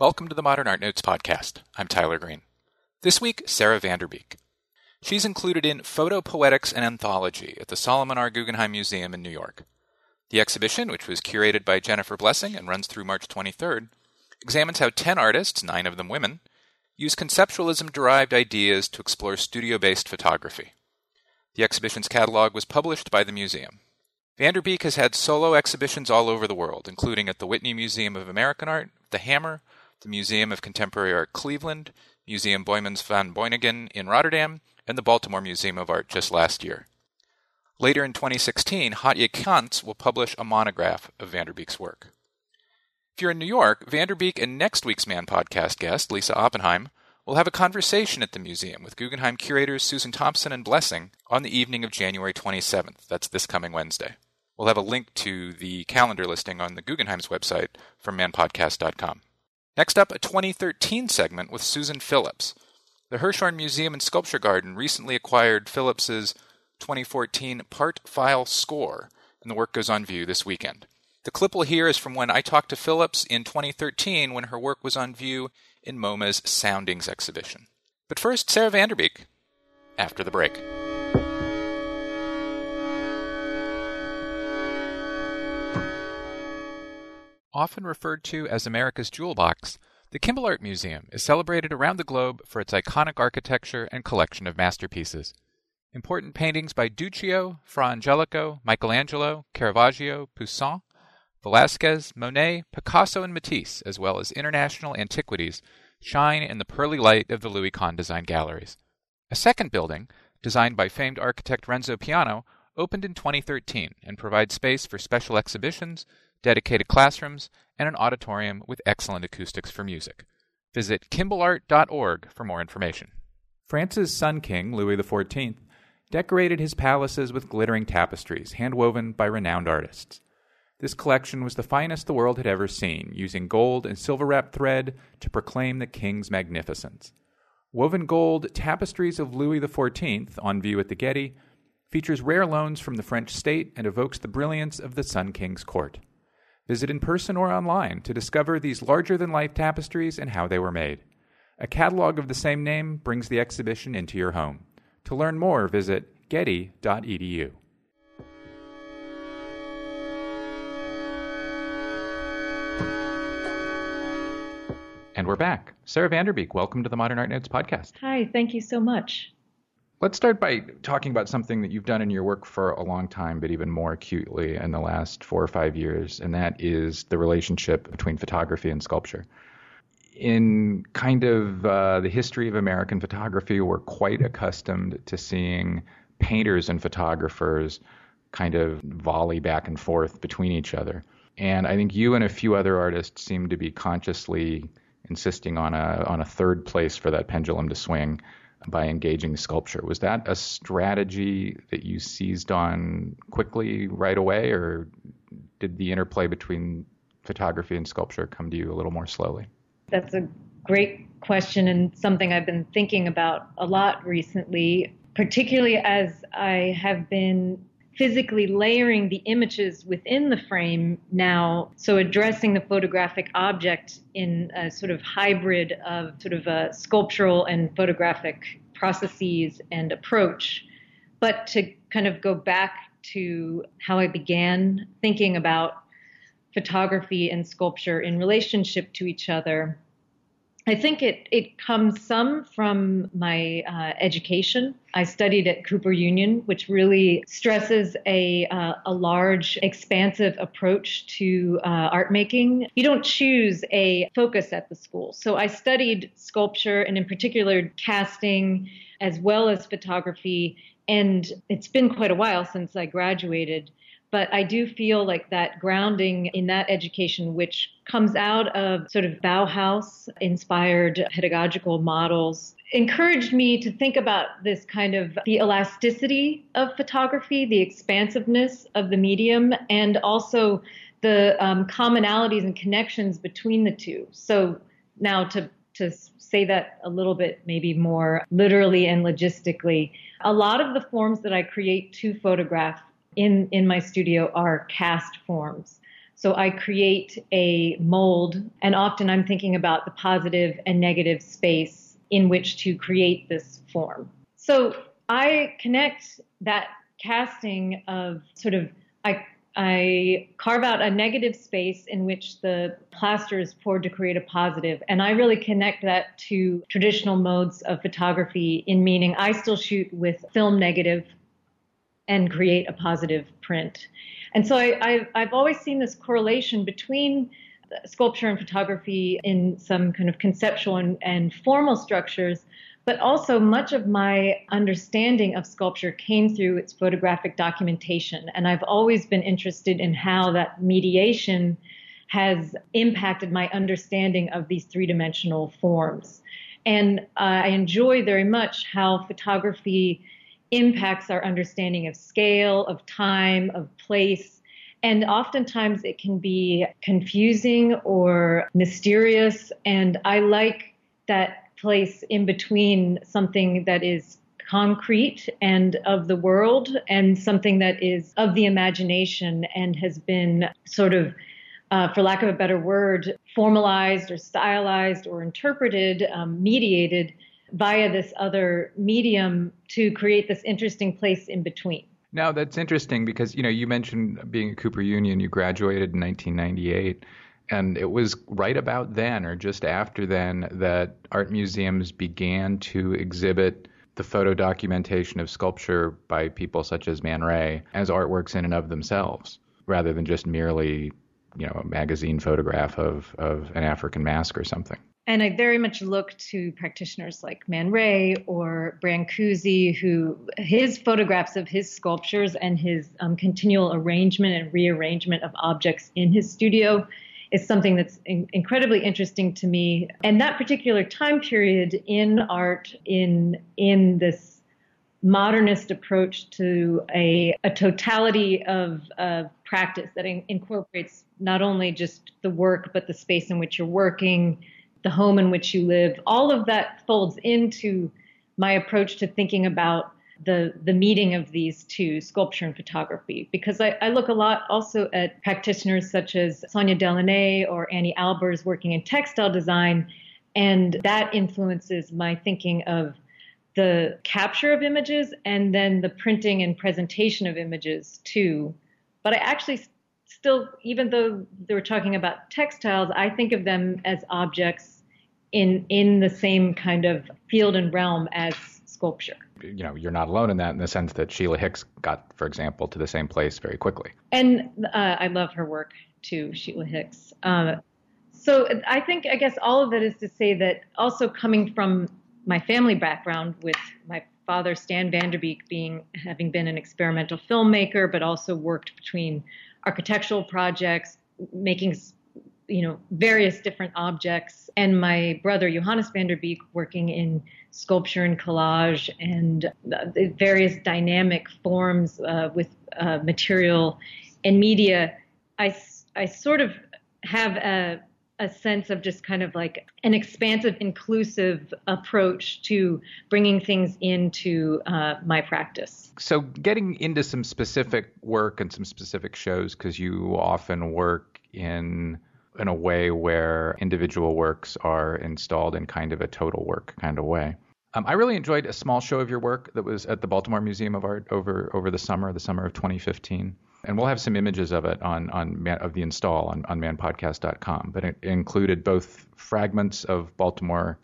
Welcome to the Modern Art Notes podcast. I'm Tyler Green. This week, Sara VanDerBeek. She's included in Photo-Poetics: An Anthology at the Solomon R. Guggenheim Museum in New York. The exhibition, which was curated by Jennifer Blessing and runs through March 23rd, examines how 10 artists, nine of them women, use conceptualism derived ideas to explore studio based photography. The exhibition's catalog was published by the museum. VanDerBeek has had solo exhibitions all over the world, including at the Whitney Museum of American Art, the Hammer, the Museum of Contemporary Art Cleveland, Museum Boijmans van Beuningen in Rotterdam, and the Baltimore Museum of Art just last year. Later in 2016, Hatje Cantz will publish a monograph of VanDerBeek's work. If you're in New York, VanDerBeek and next week's Man podcast guest, Lisa Oppenheim, will have a conversation at the museum with Guggenheim curators Susan Thompson and Blessing on the evening of January 27th. That's this coming Wednesday. We'll have a link to the calendar listing on the Guggenheim's website from manpodcast.com. Next up, a 2013 segment with Susan Philipsz. The Hirshhorn Museum and Sculpture Garden recently acquired Philipsz's 2014 part file score, and the work goes on view this weekend. The clip we'll hear is from when I talked to Philipsz in 2013 when her work was on view in MoMA's Soundings exhibition. But first, Sara VanDerBeek, after the break. Often referred to as America's Jewel Box, the Kimbell Art Museum is celebrated around the globe for its iconic architecture and collection of masterpieces. Important paintings by Duccio, Fra Angelico, Michelangelo, Caravaggio, Poussin, Velázquez, Monet, Picasso, and Matisse, as well as international antiquities, shine in the pearly light of the Louis Kahn Design Galleries. A second building, designed by famed architect Renzo Piano, opened in 2013 and provides space for special exhibitions, dedicated classrooms, and an auditorium with excellent acoustics for music. Visit kimbellart.org for more information. France's Sun King, Louis XIV, decorated his palaces with glittering tapestries handwoven by renowned artists. This collection was the finest the world had ever seen, using gold and silver wrapped thread to proclaim the king's magnificence. Woven gold tapestries of Louis XIV, on view at the Getty, features rare loans from the French state and evokes the brilliance of the Sun King's court. Visit in person or online to discover these larger than life tapestries and how they were made. A catalog of the same name brings the exhibition into your home. To learn more, visit getty.edu. And we're back. Sara VanDerBeek, welcome to the Modern Art Notes podcast. Hi, thank you so much. Let's start by talking about something that you've done in your work for a long time, but even more acutely in the last four or five years, and that is the relationship between photography and sculpture. In kind of uh, the history of American photography, we're quite accustomed to seeing painters and photographers kind of volley back and forth between each other. And I think you and a few other artists seem to be consciously insisting on a on a third place for that pendulum to swing by engaging sculpture. Was that a strategy that you seized on quickly right away, or did the interplay between photography and sculpture come to you a little more slowly? That's a great question and something I've been thinking about a lot recently, particularly as I have been physically layering the images within the frame now. So addressing the photographic object in a sort of hybrid of sort of a sculptural and photographic processes and approach. But to kind of go back to how I began thinking about photography and sculpture in relationship to each other I think it, it comes some from my uh, education. I studied at Cooper Union, which really stresses a, uh, a large, expansive approach to uh, art making. You don't choose a focus at the school. So I studied sculpture and, in particular, casting as well as photography. And it's been quite a while since I graduated. But I do feel like that grounding in that education, which comes out of sort of Bauhaus inspired pedagogical models, encouraged me to think about this kind of the elasticity of photography, the expansiveness of the medium, and also the um, commonalities and connections between the two. So now to to say that a little bit maybe more literally and logistically, a lot of the forms that I create to photograph in in my studio are cast forms. So I create a mold, and often I'm thinking about the positive and negative space in which to create this form. So I connect that casting of sort of, I, I carve out a negative space in which the plaster is poured to create a positive, and I really connect that to traditional modes of photography in meaning I still shoot with film negative and create a positive print. And so I, have always seen this correlation between sculpture and photography in some kind of conceptual and, and formal structures, but also much of my understanding of sculpture came through its photographic documentation. And I've always been interested in how that mediation has impacted my understanding of these three dimensional forms. And uh, I enjoy very much how photography impacts our understanding of scale, of time, of place. And oftentimes it can be confusing or mysterious. And I like that place in between something that is concrete and of the world and something that is of the imagination and has been sort of, uh, for lack of a better word, formalized or stylized or interpreted, um, mediated via this other medium to create this interesting place in between. Now that's interesting because you know you mentioned being at Cooper Union. You graduated in 1998, and it was right about then or just after then that art museums began to exhibit the photo documentation of sculpture by people such as Man Ray as artworks in and of themselves, rather than just merely you know a magazine photograph of of an African mask or something. And I very much look to practitioners like Man Ray or Brancusi, who his photographs of his sculptures and his um, continual arrangement and rearrangement of objects in his studio is something that's in- incredibly interesting to me. And that particular time period in art, in in this modernist approach to a, a totality of practice that in- incorporates not only just the work but the space in which you're working the home in which you live, all of that folds into my approach to thinking about the the meeting of these two, sculpture and photography, because I, I look a lot also at practitioners such as Sonia Delaunay or Anni Albers working in textile design, and that influences my thinking of the capture of images and then the printing and presentation of images too. But I actually still, even though they were talking about textiles, I think of them as objects in in the same kind of field and realm as sculpture. You know, you're not alone in that in the sense that Sheila Hicks got, for example, to the same place very quickly. And uh, I love her work too, Sheila Hicks. Uh, so I think, I guess, all of it is to say that also coming from my family background with my father Stan VanDerBeek being having been an experimental filmmaker, but also worked between architectural projects, making you know various different objects, and my brother Johannes VanDerBeek working in sculpture and collage and uh, various dynamic forms uh, with uh, material and media. I I sort of have a a sense of just kind of like an expansive, inclusive approach to bringing things into uh, my practice. So, getting into some specific work and some specific shows, because you often work in in a way where individual works are installed in kind of a total work kind of way. Um, I really enjoyed a small show of your work that was at the Baltimore Museum of Art over over the summer, the summer of 2015 and we'll have some images of it on on of the install on, on manpodcast.com. But it included both fragments of Baltimore,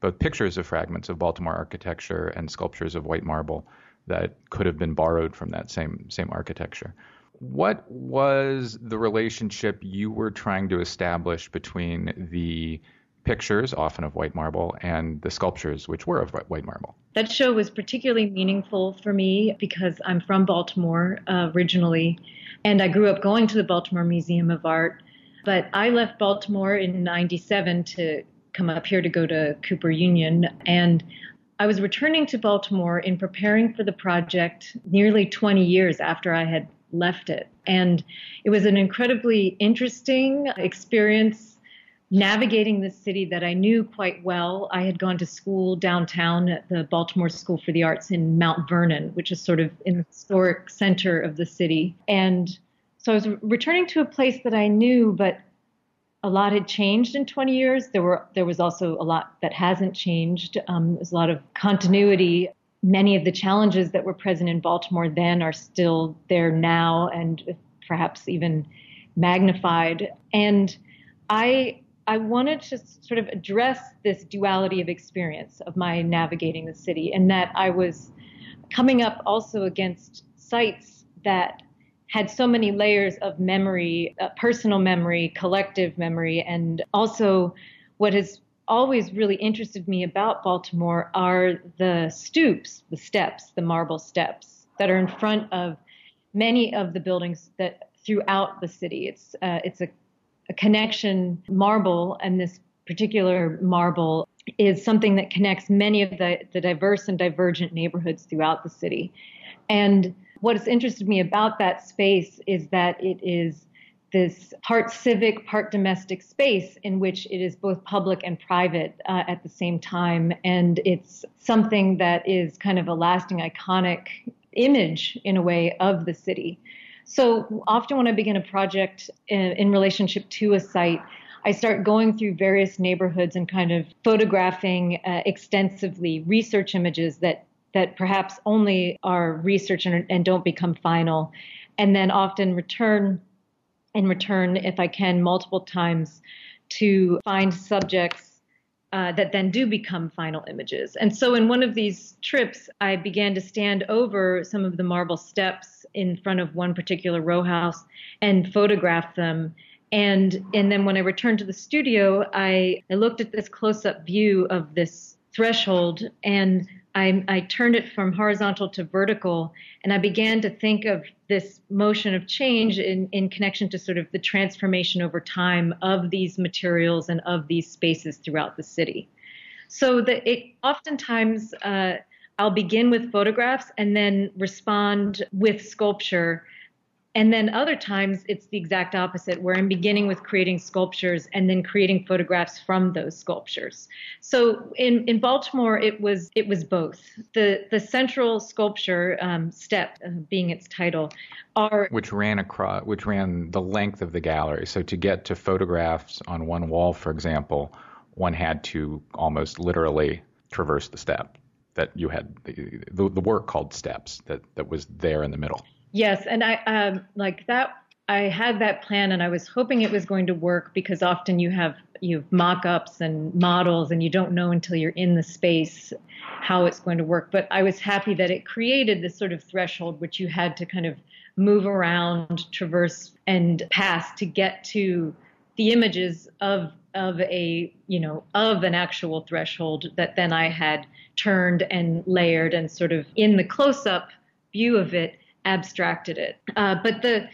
both pictures of fragments of Baltimore architecture and sculptures of white marble that could have been borrowed from that same same architecture. What was the relationship you were trying to establish between the pictures, often of white marble, and the sculptures, which were of white marble. That show was particularly meaningful for me because I'm from Baltimore uh, originally, and I grew up going to the Baltimore Museum of Art. But I left Baltimore in 97 to come up here to go to Cooper Union. And I was returning to Baltimore in preparing for the project nearly 20 years after I had left it. And it was an incredibly interesting experience navigating this city that I knew quite well. I had gone to school downtown at the Baltimore School for the Arts in Mount Vernon, which is sort of in the historic center of the city. And so I was returning to a place that I knew, but a lot had changed in 20 years. There were there was also a lot that hasn't changed. Um, there's a lot of continuity. Many of the challenges that were present in Baltimore then are still there now, and perhaps even magnified. And I I wanted to sort of address this duality of experience of my navigating the city, and that I was coming up also against sites that had so many layers of memory, uh, personal memory, collective memory, and also what has always really interested me about Baltimore are the stoops, the steps, the marble steps that are in front of many of the buildings that throughout the city. It's uh, it's a, connection marble, and this particular marble is something that connects many of the, the diverse and divergent neighborhoods throughout the city. And what has interested me about that space is that it is this part civic, part domestic space in which it is both public and private uh, at the same time. And it's something that is kind of a lasting, iconic image in a way of the city. So often when I begin a project in, in relationship to a site, I start going through various neighborhoods and kind of photographing uh, extensively research images that that perhaps only are research and, and don't become final, and then often return and return, if I can, multiple times to find subjects uh, that then do become final images. And so in one of these trips, I began to stand over some of the marble steps in front of one particular row house and photograph them. And and then when I returned to the studio, I, I looked at this close-up view of this threshold and I, I, turned it from horizontal to vertical, and I began to think of this motion of change in, in connection to sort of the transformation over time of these materials and of these spaces throughout the city. So that it oftentimes uh, I'll begin with photographs and then respond with sculpture and then other times it's the exact opposite, where I'm beginning with creating sculptures and then creating photographs from those sculptures. So in, in Baltimore, it was it was both. The the central sculpture um, step, uh, being its title, are which ran across which ran the length of the gallery. So to get to photographs on one wall, for example, one had to almost literally traverse the step that you had the, the, the work called steps that that was there in the middle. Yes, and I um, like that. I had that plan, and I was hoping it was going to work because often you have you have mock-ups and models, and you don't know until you're in the space how it's going to work. But I was happy that it created this sort of threshold which you had to kind of move around, traverse, and pass to get to the images of of a you know of an actual threshold that then I had turned and layered and sort of in the close-up view of it abstracted it. Uh, but the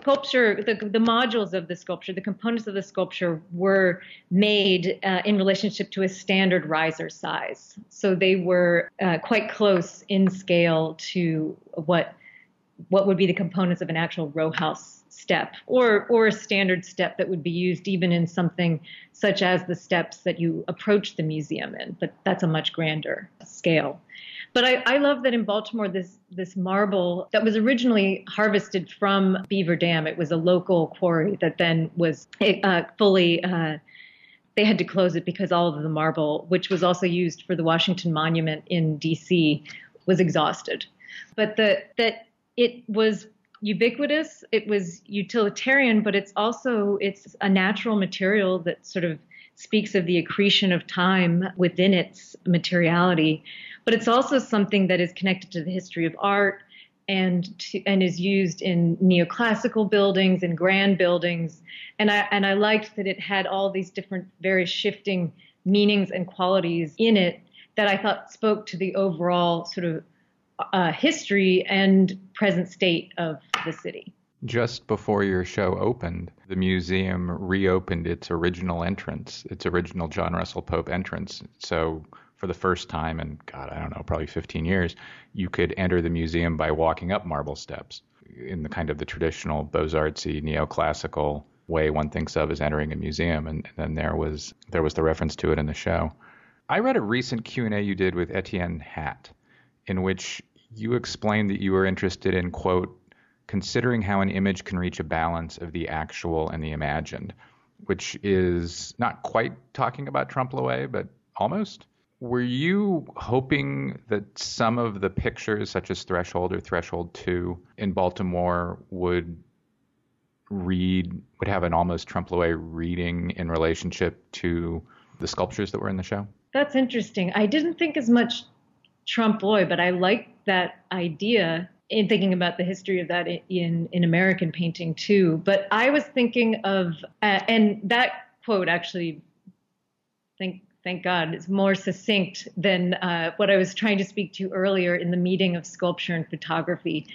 sculpture, the, the modules of the sculpture, the components of the sculpture were made uh, in relationship to a standard riser size. So they were uh, quite close in scale to what what would be the components of an actual row house step or or a standard step that would be used even in something such as the steps that you approach the museum in but that's a much grander scale but I, I love that in Baltimore, this this marble that was originally harvested from Beaver Dam. It was a local quarry that then was uh, fully. Uh, they had to close it because all of the marble, which was also used for the Washington Monument in D.C., was exhausted. But the that it was ubiquitous it was utilitarian but it's also it's a natural material that sort of speaks of the accretion of time within its materiality but it's also something that is connected to the history of art and to, and is used in neoclassical buildings and grand buildings. And I and I liked that it had all these different, very shifting meanings and qualities in it that I thought spoke to the overall sort of uh, history and present state of the city. Just before your show opened, the museum reopened its original entrance, its original John Russell Pope entrance. So for the first time in God, I don't know, probably 15 years, you could enter the museum by walking up marble steps in the kind of the traditional Beaux-Artsy neoclassical way one thinks of as entering a museum. And, then there was there was the reference to it in the show. I read a recent Q&A you did with Etienne Hatt, in which you explained that you were interested in quote considering how an image can reach a balance of the actual and the imagined, which is not quite talking about Trompe-l'oeil, but almost. Were you hoping that some of the pictures, such as Threshold or Threshold 2 in Baltimore, would read, would have an almost Trompe-l'oeil reading in relationship to the sculptures that were in the show? That's interesting. I didn't think as much Trompe-l'oeil, but I like that idea in thinking about the history of that in in American painting too. But I was thinking of uh, and that quote actually, thank thank God, is more succinct than uh, what I was trying to speak to earlier in the meeting of sculpture and photography.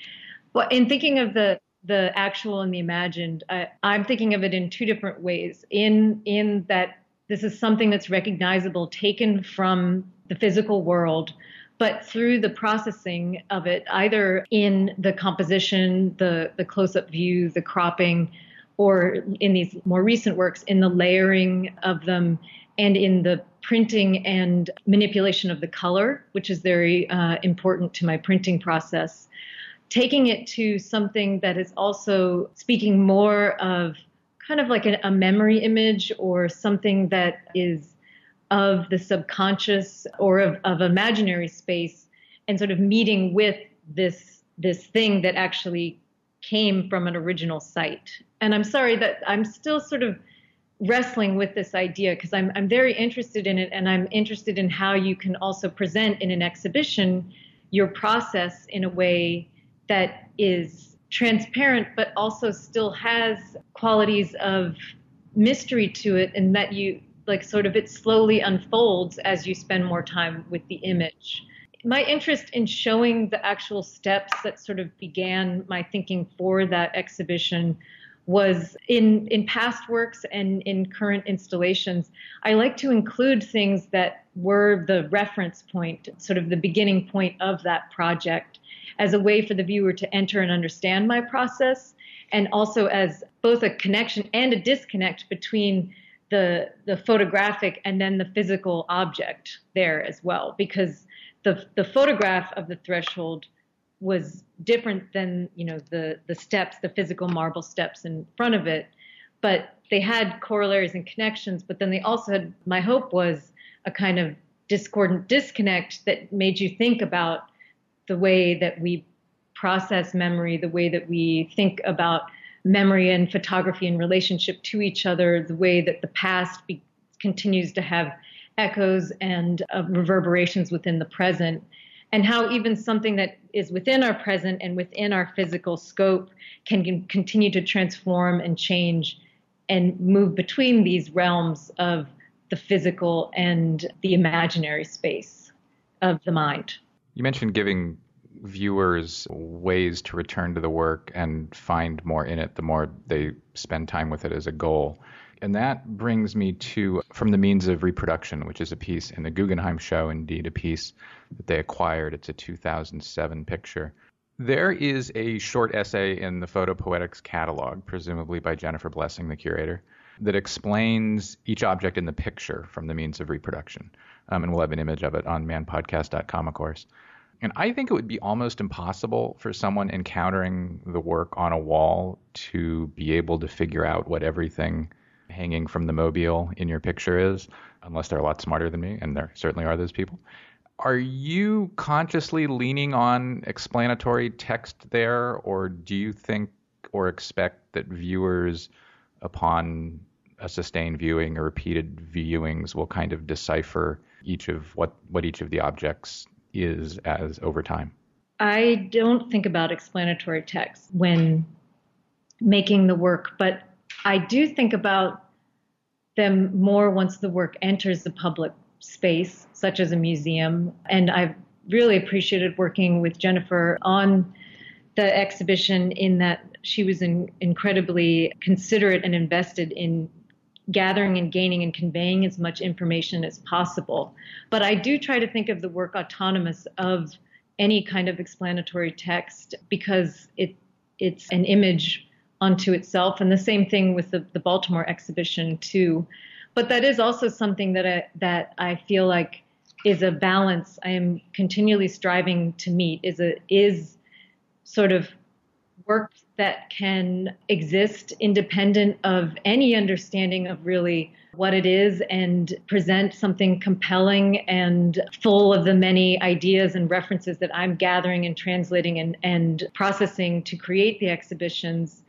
But in thinking of the the actual and the imagined, I, I'm thinking of it in two different ways. In in that this is something that's recognizable, taken from the physical world but through the processing of it, either in the composition, the, the close up view, the cropping, or in these more recent works, in the layering of them and in the printing and manipulation of the color, which is very uh, important to my printing process. Taking it to something that is also speaking more of kind of like a, a memory image or something that is of the subconscious or of, of imaginary space and sort of meeting with this this thing that actually came from an original site. And I'm sorry that I'm still sort of wrestling with this idea because I'm I'm very interested in it and I'm interested in how you can also present in an exhibition your process in a way that is transparent but also still has qualities of mystery to it and that you like sort of it slowly unfolds as you spend more time with the image. My interest in showing the actual steps that sort of began my thinking for that exhibition was in in past works and in current installations i like to include things that were the reference point sort of the beginning point of that project as a way for the viewer to enter and understand my process and also as both a connection and a disconnect between the the photographic and then the physical object there as well because the the photograph of the threshold was different than you know the the steps the physical marble steps in front of it. But they had corollaries and connections but then they also had my hope was a kind of discordant disconnect that made you think about the way that we process memory the way that we think about memory and photography in relationship to each other, the way that the past be- continues to have echoes and uh, reverberations within the present, and how even something that is within our present and within our physical scope can, can continue to transform and change and move between these realms of the physical and the imaginary space of the mind. You mentioned giving viewers ways to return to the work and find more in it the more they spend time with it as a goal. And that brings me to From the Means of Reproduction, which is a piece in the Guggenheim show, indeed, a piece that they acquired. It's a 2007 picture. There is a short essay in the Photopoetics catalog, presumably by Jennifer Blessing, the curator, that explains each object in the picture from the means of reproduction. Um, and we'll have an image of it on manpodcast.com, of course. And I think it would be almost impossible for someone encountering the work on a wall to be able to figure out what everything hanging from the mobile in your picture is, unless they're a lot smarter than me, and there certainly are those people. Are you consciously leaning on explanatory text there, or do you think or expect that viewers, upon a sustained viewing or repeated viewings, will kind of decipher each of what, what each of the objects is as over time? I don't think about explanatory text when making the work, but I do think about them more once the work enters the public space, such as a museum. And I've really appreciated working with Jennifer on the exhibition in that she was in, incredibly considerate and invested in gathering and gaining and conveying as much information as possible. But I do try to think of the work autonomous of any kind of explanatory text because it it's an image unto itself and the same thing with the, the Baltimore exhibition too. But that is also something that I that I feel like is a balance I am continually striving to meet is a is sort of work that can exist independent of any understanding of really what it is and present something compelling and full of the many ideas and references that I'm gathering and translating and, and processing to create the exhibitions.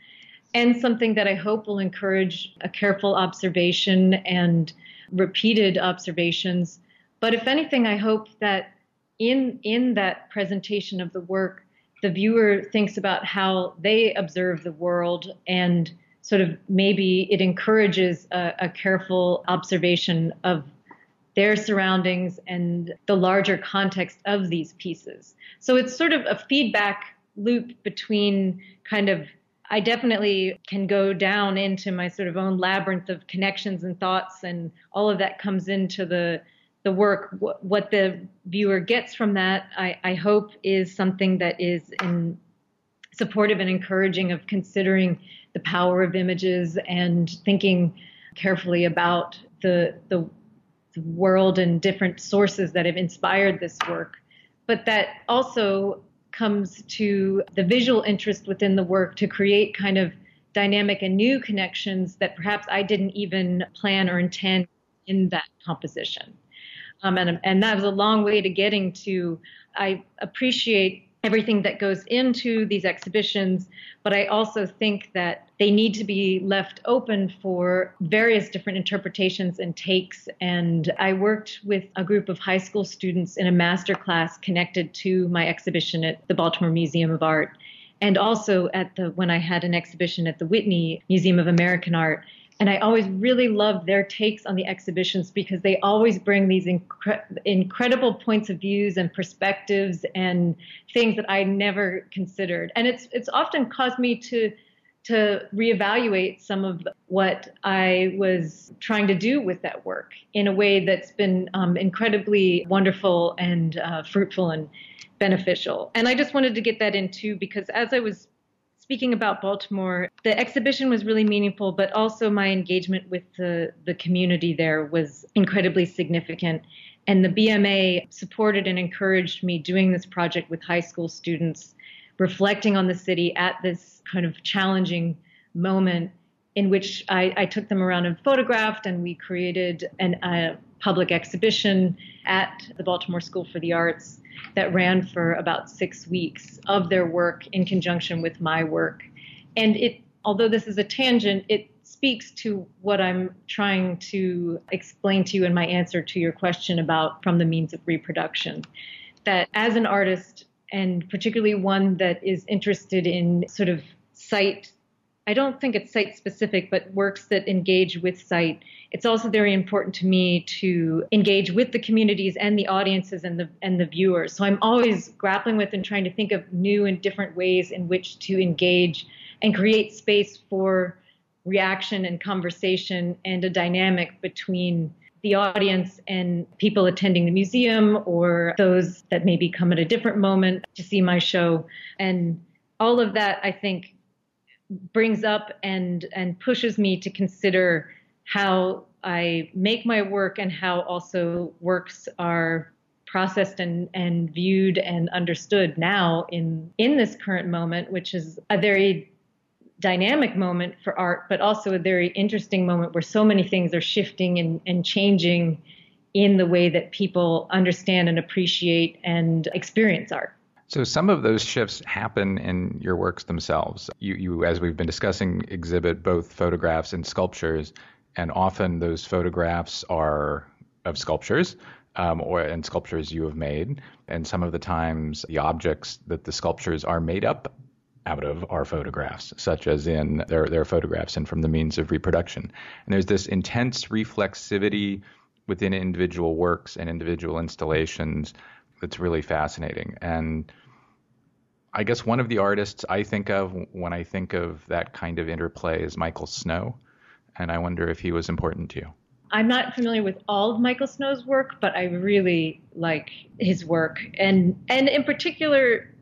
And something that I hope will encourage a careful observation and repeated observations. But if anything, I hope that in in that presentation of the work, the viewer thinks about how they observe the world and sort of maybe it encourages a, a careful observation of their surroundings and the larger context of these pieces. So it's sort of a feedback loop between kind of I definitely can go down into my sort of own labyrinth of connections and thoughts, and all of that comes into the the work. What the viewer gets from that, I, I hope, is something that is in supportive and encouraging of considering the power of images and thinking carefully about the, the, the world and different sources that have inspired this work. But that also comes to the visual interest within the work to create kind of dynamic and new connections that perhaps I didn't even plan or intend in that composition. Um, and, and that was a long way to getting to. I appreciate everything that goes into these exhibitions, but I also think that they need to be left open for various different interpretations and takes. And I worked with a group of high school students in a master class connected to my exhibition at the Baltimore Museum of Art. And also at the when I had an exhibition at the Whitney Museum of American Art. And I always really love their takes on the exhibitions because they always bring these incre- incredible points of views and perspectives and things that I never considered. And it's it's often caused me to to reevaluate some of what I was trying to do with that work in a way that's been um, incredibly wonderful and uh, fruitful and beneficial. And I just wanted to get that in too because as I was speaking about Baltimore, the exhibition was really meaningful, but also my engagement with the, the community there was incredibly significant. And the BMA supported and encouraged me doing this project with high school students, reflecting on the city at this kind of challenging moment in which I, I took them around and photographed, and we created a public exhibition at the Baltimore School for the Arts that ran for about six weeks of their work in conjunction with my work. And it, although this is a tangent, it speaks to what I'm trying to explain to you in my answer to your question about from the means of reproduction. That as an artist, and particularly one that is interested in sort of site I don't think it's site specific, but works that engage with site. It's also very important to me to engage with the communities and the audiences and the and the viewers. So I'm always grappling with and trying to think of new and different ways in which to engage and create space for reaction and conversation and a dynamic between the audience and people attending the museum or those that maybe come at a different moment to see my show. And all of that, I think, brings up and and pushes me to consider how I make my work and how also works are processed and, and viewed and understood now in in this current moment, which is a very dynamic moment for art, but also a very interesting moment where so many things are shifting and, and changing in the way that people understand and appreciate and experience art. So some of those shifts happen in your works themselves. You, you, as we've been discussing, exhibit both photographs and sculptures, and often those photographs are of sculptures. Um, or and sculptures you have made, and some of the times the objects that the sculptures are made up out of are photographs, such as in their their photographs and from the means of reproduction. And there's this intense reflexivity within individual works and individual installations that's really fascinating. And I guess one of the artists I think of when I think of that kind of interplay is Michael Snow, and I wonder if he was important to you. I'm not familiar with all of Michael Snow's work, but I really like his work, and and in particular,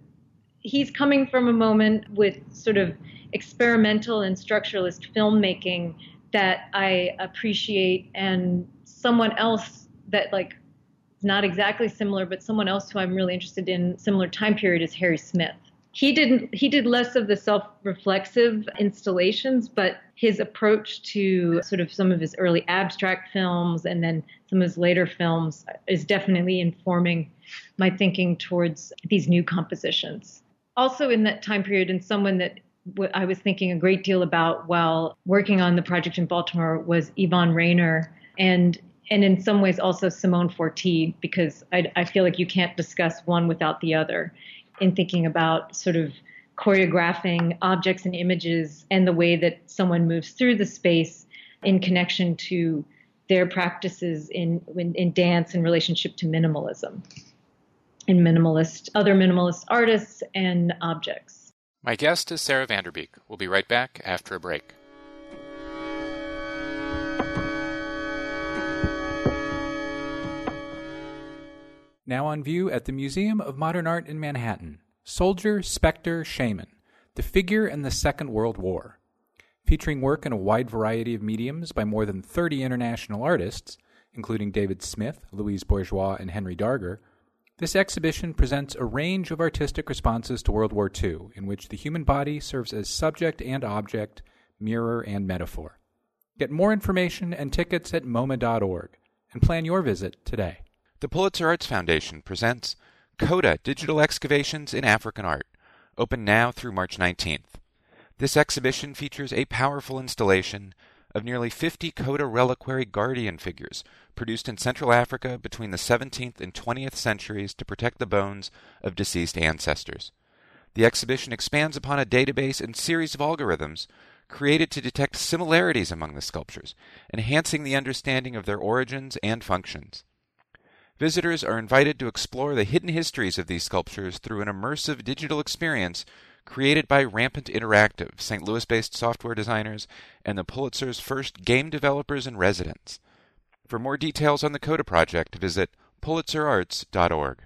he's coming from a moment with sort of experimental and structuralist filmmaking that I appreciate, and someone else that like not exactly similar, but someone else who I'm really interested in similar time period is Harry Smith. He didn't he did less of the self-reflexive installations but his approach to sort of some of his early abstract films and then some of his later films is definitely informing my thinking towards these new compositions. Also in that time period and someone that I was thinking a great deal about while working on the project in Baltimore was Yvonne Rainer and and in some ways also Simone Forti because I, I feel like you can't discuss one without the other in thinking about sort of choreographing objects and images and the way that someone moves through the space in connection to their practices in, in, in dance in relationship to minimalism and minimalist other minimalist artists and objects. My guest is Sara VanDerBeek. We'll be right back after a break. Now on view at the Museum of Modern Art in Manhattan Soldier, Spectre, Shaman The Figure in the Second World War. Featuring work in a wide variety of mediums by more than 30 international artists, including David Smith, Louise Bourgeois, and Henry Darger, this exhibition presents a range of artistic responses to World War II, in which the human body serves as subject and object, mirror and metaphor. Get more information and tickets at MoMA.org and plan your visit today. The Pulitzer Arts Foundation presents Kota Digital Excavations in African Art, open now through March 19th. This exhibition features a powerful installation of nearly 50 Kota reliquary guardian figures produced in Central Africa between the 17th and 20th centuries to protect the bones of deceased ancestors. The exhibition expands upon a database and series of algorithms created to detect similarities among the sculptures, enhancing the understanding of their origins and functions. Visitors are invited to explore the hidden histories of these sculptures through an immersive digital experience created by Rampant Interactive, St. Louis based software designers, and the Pulitzer's first game developers in residence. For more details on the Kota project, visit pulitzerarts.org.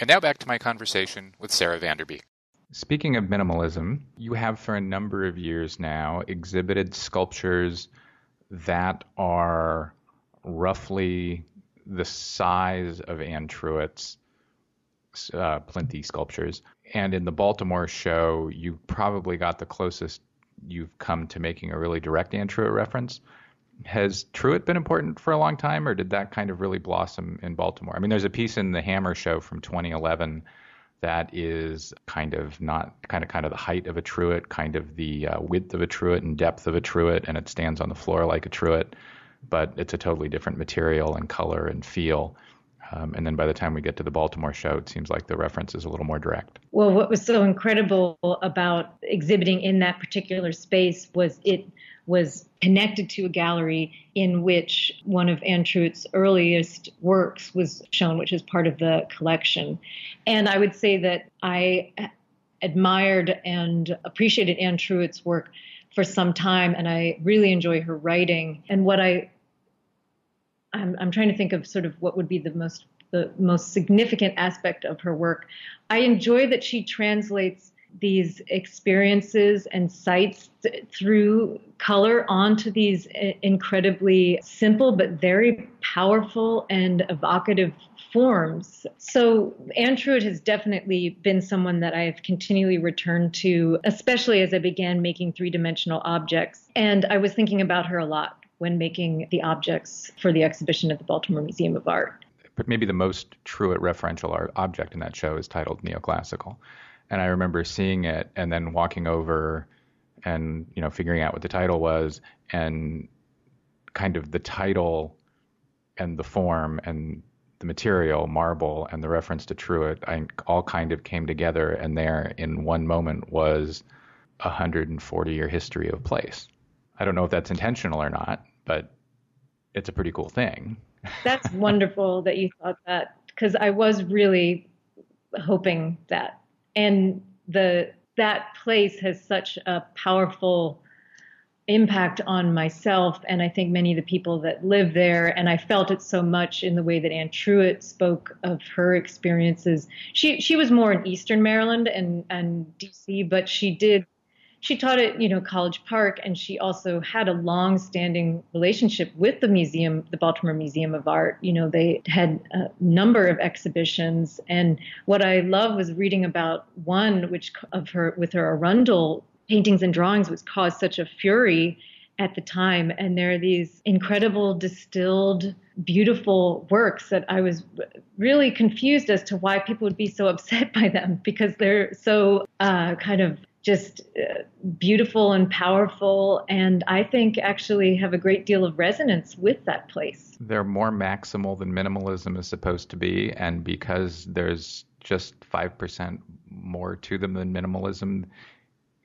And now back to my conversation with Sara VanDerBeek. Speaking of minimalism, you have for a number of years now exhibited sculptures that are roughly the size of Anne Truitt's uh, sculptures. And in the Baltimore show, you probably got the closest you've come to making a really direct Anne reference. Has Truitt been important for a long time, or did that kind of really blossom in Baltimore? I mean, there's a piece in the Hammer show from 2011 that is kind of not kind of kind of the height of a truitt, kind of the uh, width of a truitt and depth of a truitt, and it stands on the floor like a truitt, but it's a totally different material and color and feel. Um, and then by the time we get to the Baltimore show, it seems like the reference is a little more direct. Well, what was so incredible about exhibiting in that particular space was it was connected to a gallery in which one of Anne Truitt's earliest works was shown, which is part of the collection. And I would say that I admired and appreciated Anne Truitt's work for some time, and I really enjoy her writing. And what I I'm, I'm trying to think of sort of what would be the most the most significant aspect of her work. I enjoy that she translates these experiences and sights th- through color onto these uh, incredibly simple but very powerful and evocative forms. So Anne has definitely been someone that I've continually returned to, especially as I began making three-dimensional objects. And I was thinking about her a lot when making the objects for the exhibition at the Baltimore Museum of Art. But maybe the most Truitt referential art object in that show is titled Neoclassical and I remember seeing it and then walking over and you know figuring out what the title was and kind of the title and the form and the material marble and the reference to Truitt I all kind of came together and there in one moment was a 140 year history of place. I don't know if that's intentional or not, but it's a pretty cool thing. That's wonderful that you thought that because I was really hoping that and the that place has such a powerful impact on myself and I think many of the people that live there. And I felt it so much in the way that Anne Truitt spoke of her experiences. She she was more in Eastern Maryland and and DC, but she did she taught at you know College Park, and she also had a long-standing relationship with the museum, the Baltimore Museum of Art. You know, they had a number of exhibitions, and what I love was reading about one, which of her with her Arundel paintings and drawings, which caused such a fury at the time. And there are these incredible distilled, beautiful works that I was really confused as to why people would be so upset by them because they're so uh, kind of just uh, beautiful and powerful, and I think actually have a great deal of resonance with that place. They're more maximal than minimalism is supposed to be, and because there's just 5% more to them than minimalism,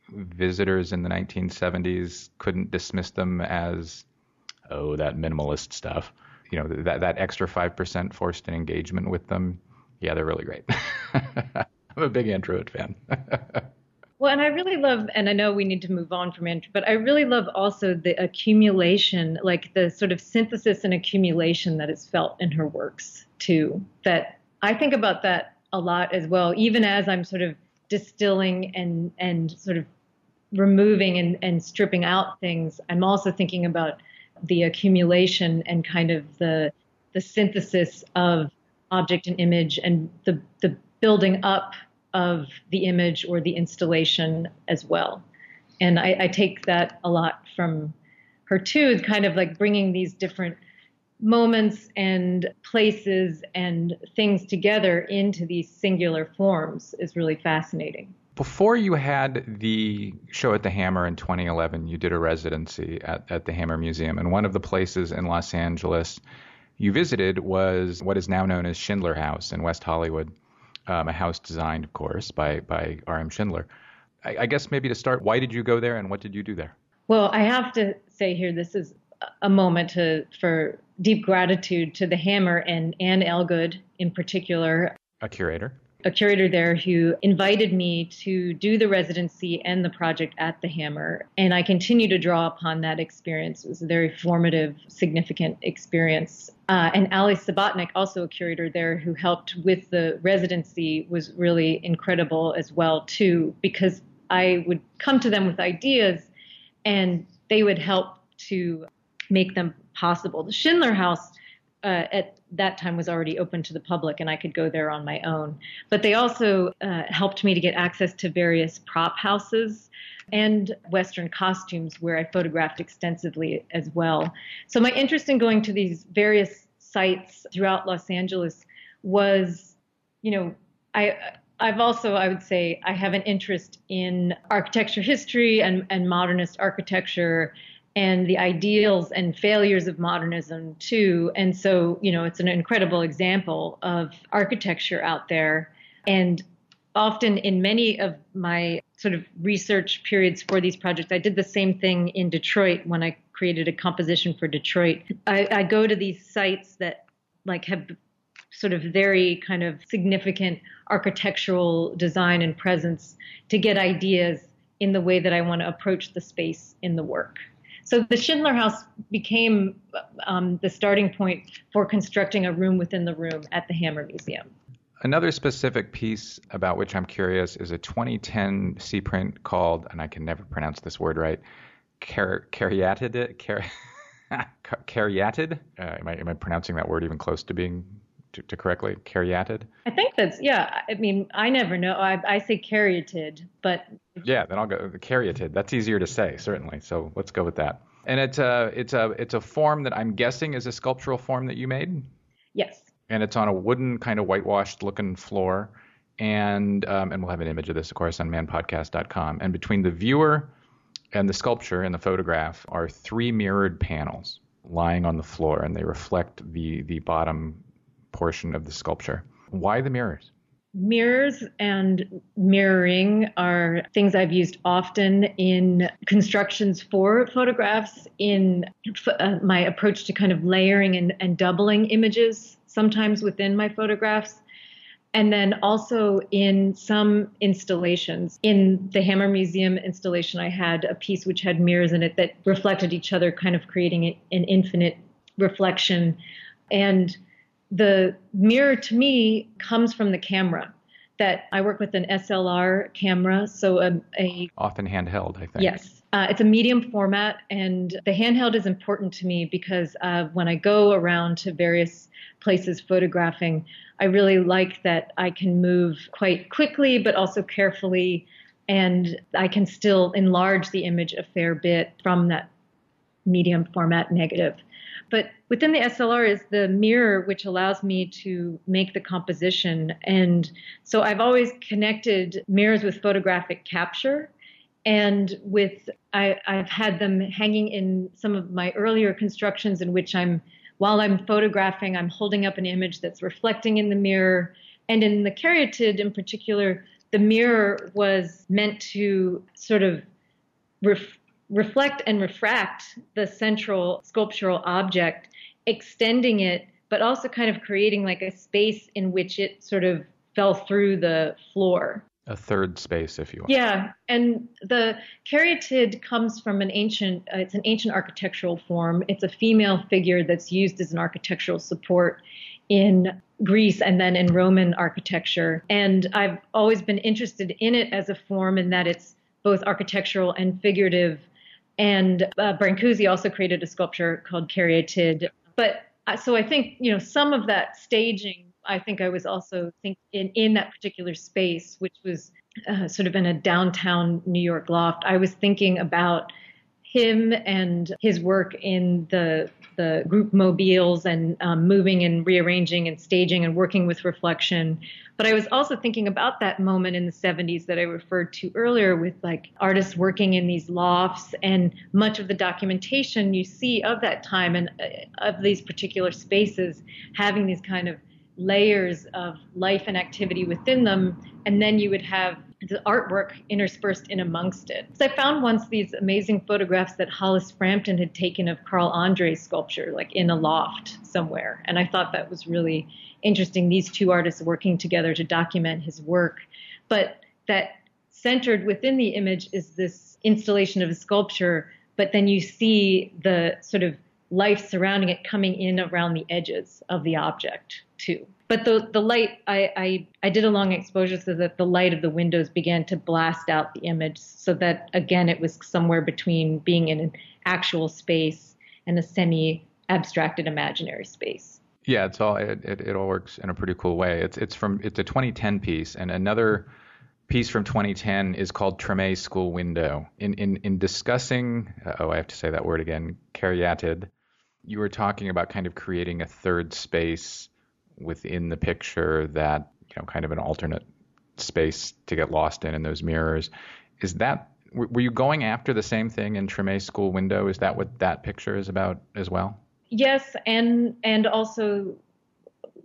visitors in the 1970s couldn't dismiss them as, oh, that minimalist stuff. You know, that, that extra 5% forced an engagement with them. Yeah, they're really great. I'm a big Andrew fan. Well, and I really love, and I know we need to move on from Andrew, but I really love also the accumulation, like the sort of synthesis and accumulation that is felt in her works too. That I think about that a lot as well, even as I'm sort of distilling and and sort of removing and, and stripping out things. I'm also thinking about the accumulation and kind of the the synthesis of object and image and the the building up of the image or the installation as well. And I, I take that a lot from her too, kind of like bringing these different moments and places and things together into these singular forms is really fascinating. Before you had the show at the Hammer in 2011, you did a residency at, at the Hammer Museum. And one of the places in Los Angeles you visited was what is now known as Schindler House in West Hollywood um, a house designed, of course, by by R.M. Schindler. I, I guess maybe to start, why did you go there, and what did you do there? Well, I have to say here, this is a moment to for deep gratitude to the Hammer and Anne Ellegood in particular. A curator a curator there who invited me to do the residency and the project at the Hammer. And I continue to draw upon that experience. It was a very formative, significant experience. Uh, and Ali Subotnick, also a curator there who helped with the residency, was really incredible as well, too, because I would come to them with ideas and they would help to make them possible. The Schindler House uh, at that time was already open to the public and I could go there on my own. But they also uh, helped me to get access to various prop houses and Western costumes where I photographed extensively as well. So my interest in going to these various sites throughout Los Angeles was, you know, I. I've also, I would say, I have an interest in architecture history and, and modernist architecture and the ideals and failures of modernism too. And so, you know, it's an incredible example of architecture out there. And often in many of my sort of research periods for these projects, I did the same thing in Detroit when I created a composition for Detroit. I, I go to these sites that like have sort of very kind of significant architectural design and presence to get ideas in the way that I want to approach the space in the work. So the Schindler House became um, the starting point for constructing a room within the room at the Hammer Museum. Another specific piece about which I'm curious is a 2010 C print called, and I can never pronounce this word right, car- Caryatid. Car-? Uh, am, I, am I pronouncing that word even close to being to, to, correctly? Caryatid? I think that's, yeah. I mean, I never know. I, I say caryatid, but. Yeah, then I'll go caryatid. That's easier to say, certainly. So let's go with that. And it's a, it's a, it's a form that I'm guessing is a sculptural form that you made? Yes. And it's on a wooden kind of whitewashed looking floor. And, um, and we'll have an image of this, of course, on manpodcast.com. And between the viewer and the sculpture and the photograph are three mirrored panels lying on the floor, and they reflect the, the bottom portion of the sculpture. Why the mirrors? Mirrors and mirroring are things I've used often in constructions for photographs, in uh, my approach to kind of layering and, and doubling images, sometimes within my photographs. And then also in some installations. In the Hammer Museum installation, I had a piece which had mirrors in it that reflected each other, kind of creating an infinite reflection. And the mirror to me comes from the camera that I work with an SLR camera, so a, a often handheld, I think. Yes, uh, it's a medium format, and the handheld is important to me because uh, when I go around to various places photographing, I really like that I can move quite quickly, but also carefully, and I can still enlarge the image a fair bit from that medium format negative. But within the SLR is the mirror, which allows me to make the composition. And so I've always connected mirrors with photographic capture. And with, I, I've had them hanging in some of my earlier constructions in which I'm, while I'm photographing, I'm holding up an image that's reflecting in the mirror. And in the caryatid in particular, the mirror was meant to sort of ref- reflect and refract the central sculptural object, extending it, but also kind of creating like a space in which it sort of fell through the floor. A third space, if you will. Yeah, and the caryatid comes from an ancient. Uh, it's an ancient architectural form. It's a female figure that's used as an architectural support in Greece and then in Roman architecture. And I've always been interested in it as a form in that it's both architectural and figurative and uh, Brancusi also created a sculpture called Caryatid. But uh, so I think, you know, some of that staging, I think I was also think in, in that particular space, which was uh, sort of in a downtown New York loft, I was thinking about him and his work in the the group mobiles and um, moving and rearranging and staging and working with reflection. But I was also thinking about that moment in the 70s that I referred to earlier with like artists working in these lofts and much of the documentation you see of that time and uh, of these particular spaces having these kind of layers of life and activity within them. And then you would have the artwork interspersed in amongst it. So I found once these amazing photographs that Hollis Frampton had taken of Carl Andre's sculpture, like in a loft somewhere. And I thought that was really interesting, these two artists working together to document his work. But that centered within the image is this installation of a sculpture, but then you see the sort of life surrounding it coming in around the edges of the object too. But the the light I, I I did a long exposure so that the light of the windows began to blast out the image so that again it was somewhere between being in an actual space and a semi abstracted imaginary space. Yeah, it's all it, it, it all works in a pretty cool way. It's it's from it's a 2010 piece and another piece from 2010 is called Treme School Window. In in in discussing oh I have to say that word again, caryatid you were talking about kind of creating a third space within the picture that you know kind of an alternate space to get lost in in those mirrors is that were you going after the same thing in Treme School Window? Is that what that picture is about as well? Yes, and and also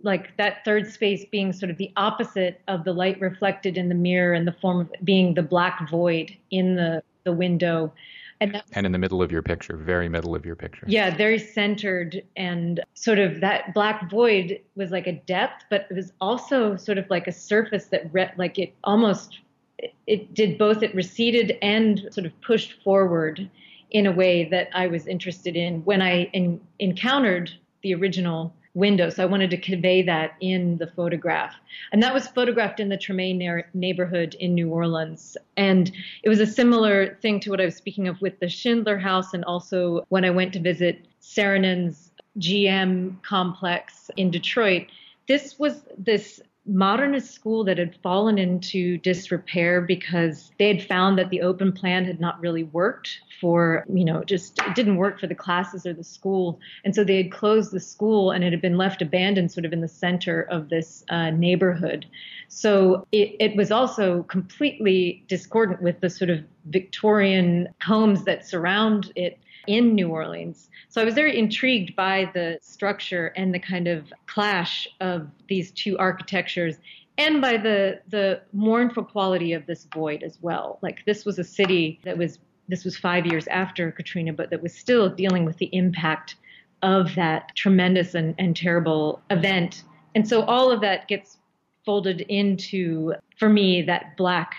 like that third space being sort of the opposite of the light reflected in the mirror in the form of being the black void in the the window and, and in the middle of your picture, very middle of your picture. Yeah, very centered and sort of that black void was like a depth, but it was also sort of like a surface that re- like it almost it, it did both. It receded and sort of pushed forward in a way that I was interested in when I in, encountered the original window. So I wanted to convey that in the photograph. And that was photographed in the Treme neighborhood in New Orleans. And it was a similar thing to what I was speaking of with the Schindler House and also when I went to visit Saarinen's GM complex in Detroit. This was this modernist school that had fallen into disrepair because they had found that the open plan had not really worked for, you know, just it didn't work for the classes or the school. And so they had closed the school and it had been left abandoned sort of in the center of this uh, neighborhood. So it, it was also completely discordant with the sort of Victorian homes that surround it in New Orleans. So I was very intrigued by the structure and the kind of clash of these two architectures and by the the mournful quality of this void as well. Like this was a city that was this was 5 years after Katrina but that was still dealing with the impact of that tremendous and, and terrible event. And so all of that gets folded into for me that black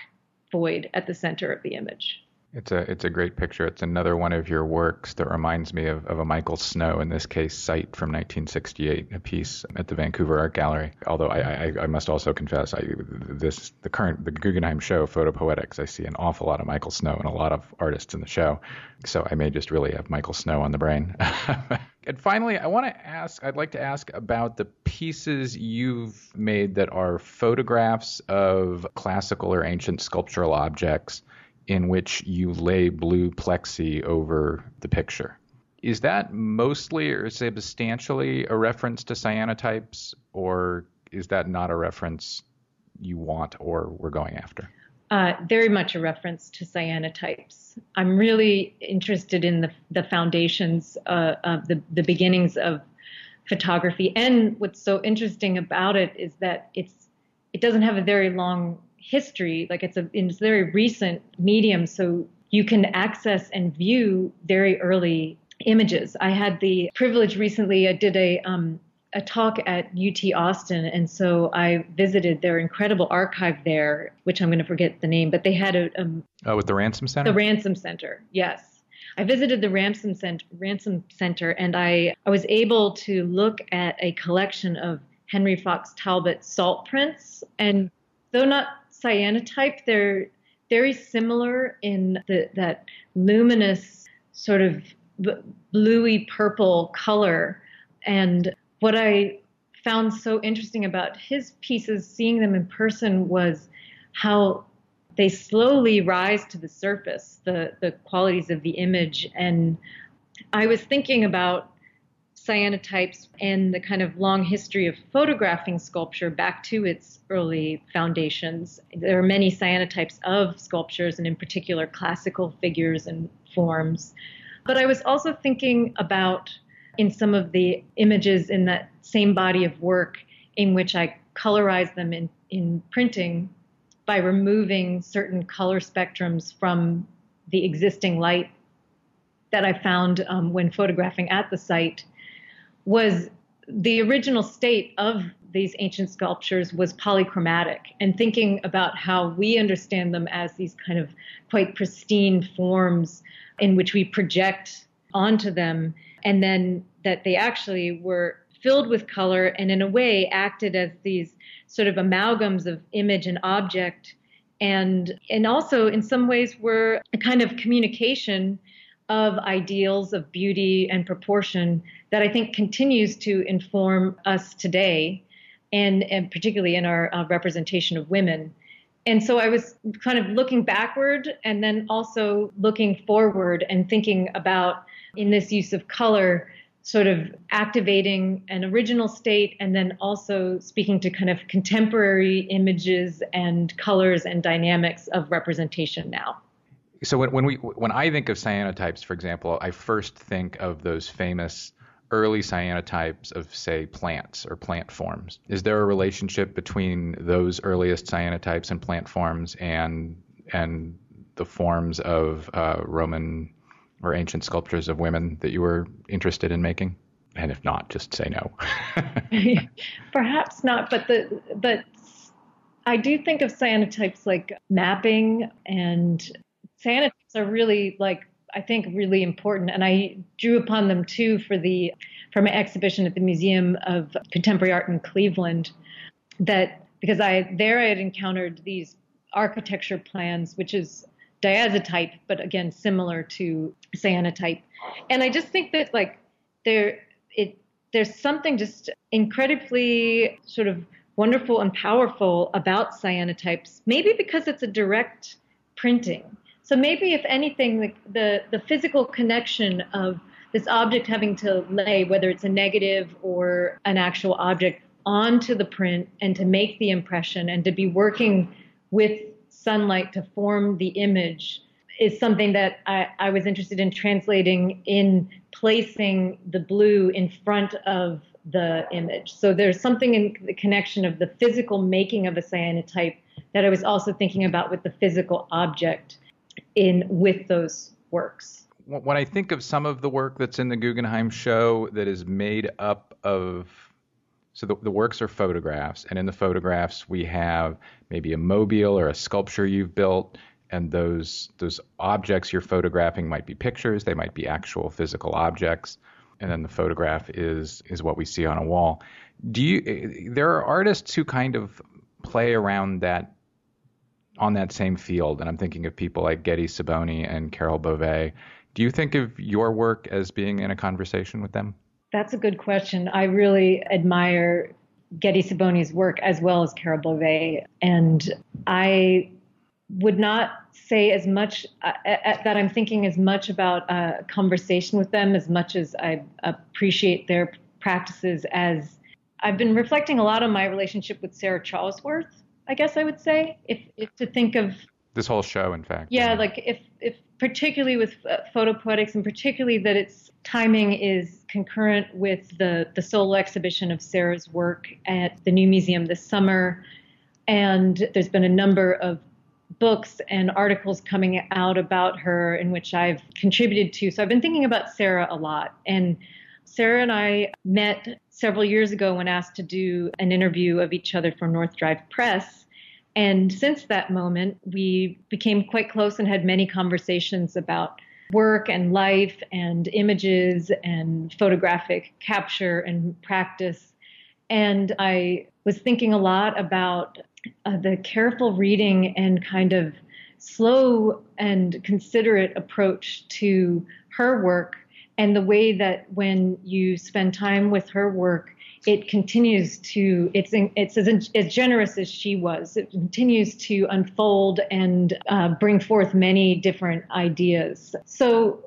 void at the center of the image. It's a it's a great picture. It's another one of your works that reminds me of, of a Michael Snow, in this case, Sight from 1968, a piece at the Vancouver Art Gallery. Although I, I, I must also confess, I, this the current the Guggenheim show, Photo-Poetics, I see an awful lot of Michael Snow and a lot of artists in the show. So I may just really have Michael Snow on the brain. and finally, I want to ask. I'd like to ask about the pieces you've made that are photographs of classical or ancient sculptural objects in which you lay blue plexi over the picture. Is that mostly or substantially a reference to cyanotypes, or is that not a reference you want or we're going after? Uh, very much a reference to cyanotypes. I'm really interested in the, the foundations uh, of the, the beginnings of photography. And what's so interesting about it is that it's it doesn't have a very long history. Like it's a it's a very recent medium, so you can access and view very early images. I had the privilege recently. I did a um, a talk at UT Austin, and so I visited their incredible archive there, which I'm going to forget the name, but they had a, a oh with the Ransom Center. The Ransom Center, yes. I visited the Ransom Center, Ransom Center, and I I was able to look at a collection of Henry Fox Talbot salt prints, and though not cyanotype, they're very similar in the, that luminous sort of bluey purple color. And what I found so interesting about his pieces, seeing them in person, was how they slowly rise to the surface, the, the qualities of the image. And I was thinking about cyanotypes and the kind of long history of photographing sculpture back to its early foundations. There are many cyanotypes of sculptures, and in particular, classical figures and forms. But I was also thinking about in some of the images in that same body of work in which I colorize them in, in printing by removing certain color spectrums from the existing light that I found um, when photographing at the site was the original state of these ancient sculptures was polychromatic and thinking about how we understand them as these kind of quite pristine forms in which we project onto them. And then that they actually were filled with color and in a way acted as these sort of amalgams of image and object. And and also in some ways were a kind of communication of ideals of beauty and proportion that I think continues to inform us today, and, and particularly in our uh, representation of women. And so I was kind of looking backward and then also looking forward and thinking about, in this use of color, sort of activating an original state and then also speaking to kind of contemporary images and colors and dynamics of representation now so when, when we when I think of cyanotypes, for example, I first think of those famous early cyanotypes of say plants or plant forms. Is there a relationship between those earliest cyanotypes and plant forms and and the forms of uh, Roman or ancient sculptures of women that you were interested in making? And if not, just say no. Perhaps not, but the but I do think of cyanotypes like mapping and cyanotypes are really like I think really important, and I drew upon them too for the for my exhibition at the Museum of Contemporary Art in Cleveland. That because I there I had encountered these architecture plans, which is diazotype, but again similar to cyanotype, and I just think that like there it there's something just incredibly sort of wonderful and powerful about cyanotypes. Maybe because it's a direct printing so maybe, if anything, the, the, the physical connection of this object having to lay, whether it's a negative or an actual object, onto the print and to make the impression and to be working with sunlight to form the image is something that I, I, was interested in translating in placing the blue in front of the image. So there's something in the connection of the physical making of a cyanotype that I was also thinking about with the physical object in with those works. When I think of some of the work that's in the Guggenheim show that is made up of so the, the, works are photographs, and in the photographs we have maybe a mobile or a sculpture you've built, and those those objects you're photographing might be pictures, they might be actual physical objects, and then the photograph is is what we see on a wall. Do you? Eh, there are artists who kind of play around that on that same field, and I'm thinking of people like Gedi Sibony and Carol Bove. Do you think of your work as being in a conversation with them? That's a good question. I really admire Gedi Sibony's work as well as Carol Bove, and I would not say as much uh, uh, uh, that I'm thinking as much about a conversation with them as much as I appreciate their practices as I've been reflecting a lot on my relationship with Sarah Charlesworth, I guess I would say, if, if to think of this whole show, in fact. Yeah, yeah. like if, if particularly with uh, Photo-Poetics and particularly that its timing is concurrent with the, the solo exhibition of Sarah's work at the New Museum this summer. And there's been a number of books and articles coming out about her in which I've contributed to. So I've been thinking about Sarah a lot. And Sarah and I met several years ago when asked to do an interview of each other for North Drive Press. And since that moment, we became quite close and had many conversations about work and life and images and photographic capture and practice. And I was thinking a lot about uh, the careful reading and kind of slow and considerate approach to her work and the way that when you spend time with her work it continues to it's it's as, as generous as she was it continues to unfold and uh, bring forth many different ideas so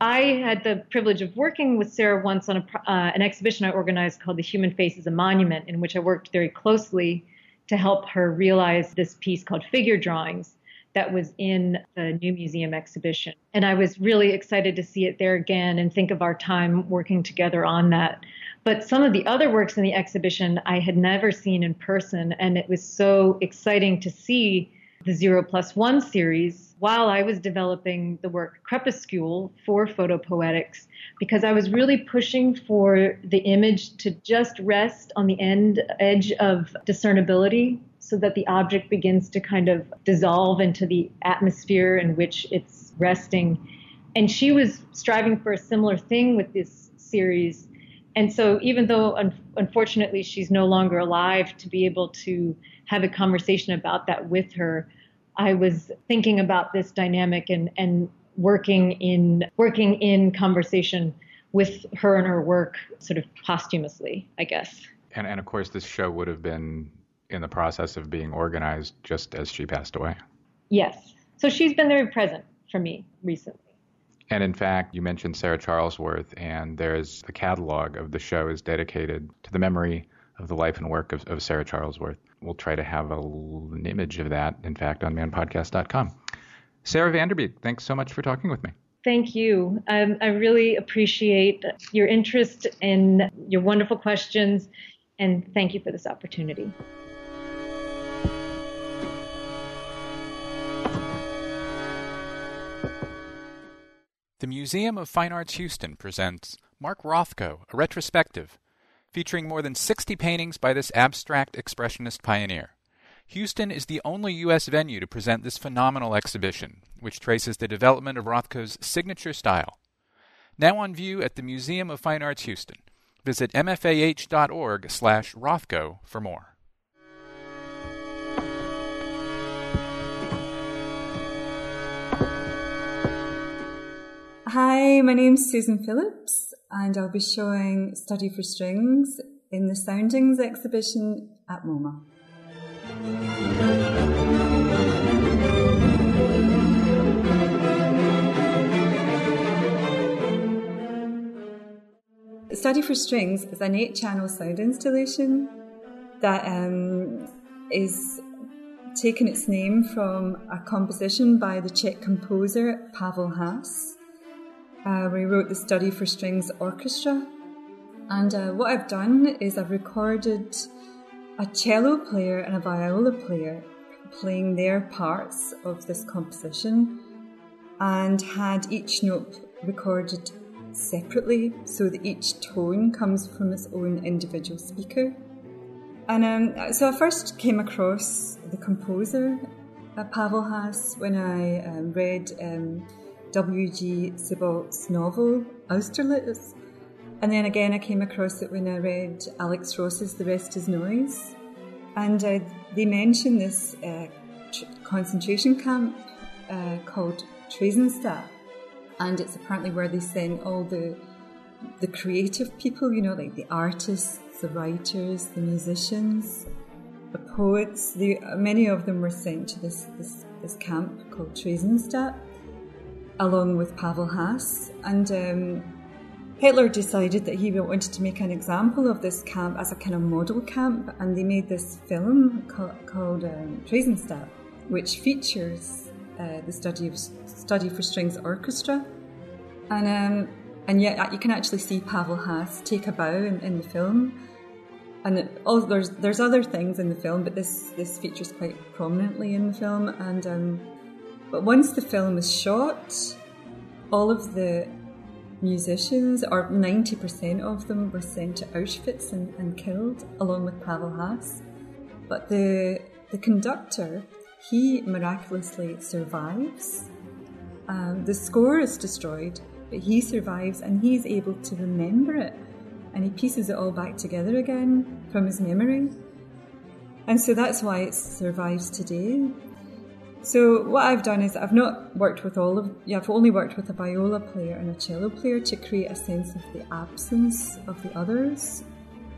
I had the privilege of working with Sarah once on a, uh, an exhibition I organized called The Human Face is a Monument, in which I worked very closely to help her realize this piece called Figure Drawings that was in the new museum exhibition. And I was really excited to see it there again and think of our time working together on that. But some of the other works in the exhibition I had never seen in person, and it was so exciting to see the Zero Plus One series while I was developing the work Crepuscule for Photo-Poetics, because I was really pushing for the image to just rest on the end edge of discernibility so that the object begins to kind of dissolve into the atmosphere in which it's resting. And she was striving for a similar thing with this series. And so, even though un- unfortunately she's no longer alive to be able to have a conversation about that with her, I was thinking about this dynamic and, and working in working in conversation with her and her work sort of posthumously, I guess. And, and of course, this show would have been in the process of being organized just as she passed away. Yes. So she's been very present for me recently. And in fact, you mentioned Sarah Charlesworth, and there's the catalog of the show is dedicated to the memory of the life and work of, of Sarah Charlesworth. We'll try to have a, an image of that, in fact, on manpodcast.com. Sara VanDerBeek, thanks so much for talking with me. Thank you. Um, I really appreciate your interest and your wonderful questions, and thank you for this opportunity. The Museum of Fine Arts Houston presents Mark Rothko, a retrospective, featuring more than 60 paintings by this abstract expressionist pioneer. Houston is the only U.S. venue to present this phenomenal exhibition, which traces the development of Rothko's signature style. Now on view at the Museum of Fine Arts Houston. Visit mfah.org slash Rothko for more. Hi, my name's Susan Philipsz, and I'll be showing Study for Strings in the Soundings exhibition at MoMA. Study for Strings is an eight channel sound installation that um, is taken its name from a composition by the Czech composer Pavel Haas uh, we wrote the Study for Strings Orchestra. And uh, what I've done is I've recorded a cello player and a viola player playing their parts of this composition and had each note recorded separately so that each tone comes from its own individual speaker. And um, so I first came across the composer at Pavel Haas when I um, read um, W.G. Sebald's novel Austerlitz. And then again, I came across it when I read Alex Ross's The Rest is Noise. And uh, they mention this uh, tr- concentration camp uh, called Theresienstadt. And it's apparently where they send all the the creative people, you know, like the artists, the writers, the musicians, the poets. The, many of them were sent to this, this, this camp called Theresienstadt, along with Pavel Haas. And um, Hitler decided that he wanted to make an example of this camp as a kind of model camp, and they made this film called, um, which features uh, the study of study for strings orchestra. And um, and yet uh, you can actually see Pavel Haas take a bow in, in the film. And it, oh, there's there's other things in the film, but this this features quite prominently in the film. And um, but once the film is shot, all of the musicians, or ninety percent of them, were sent to Auschwitz and, and killed, along with Pavel Haas. But the the conductor, he miraculously survives. Um, the score is destroyed, but he survives and he's able to remember it and he pieces it all back together again from his memory. And so that's why it survives today. So what I've done is I've not worked with all of yeah, I've only worked with a viola player and a cello player to create a sense of the absence of the others,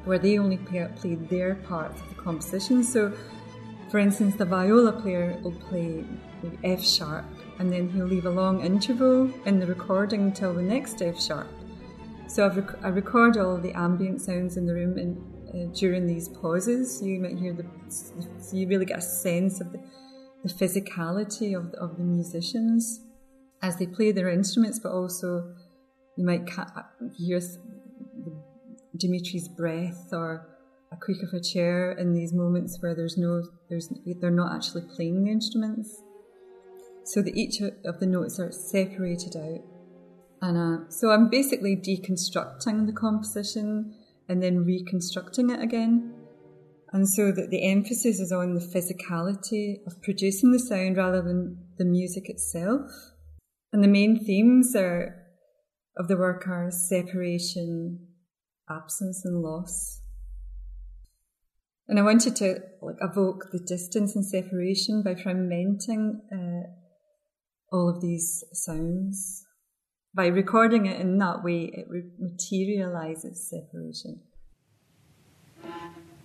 where they only play, played their part of the composition. So for instance, the viola player will play F sharp and then he'll leave a long interval in the recording until the next F sharp. So I've rec- I record all the ambient sounds in the room uh, during these pauses, you might hear the, you really get a sense of the, the physicality of, of the musicians as they play their instruments, but also you might hear Dimitri's breath or a creak of a chair in these moments where there's no, there's, they're not actually playing the instruments so that each of the notes are separated out. And uh, so I'm basically deconstructing the composition and then reconstructing it again. And so that the emphasis is on the physicality of producing the sound rather than the music itself. And the main themes are of the work are separation, absence, and loss. And I wanted to like evoke the distance and separation by fragmenting uh, all of these sounds. By recording it in that way, it materializes separation.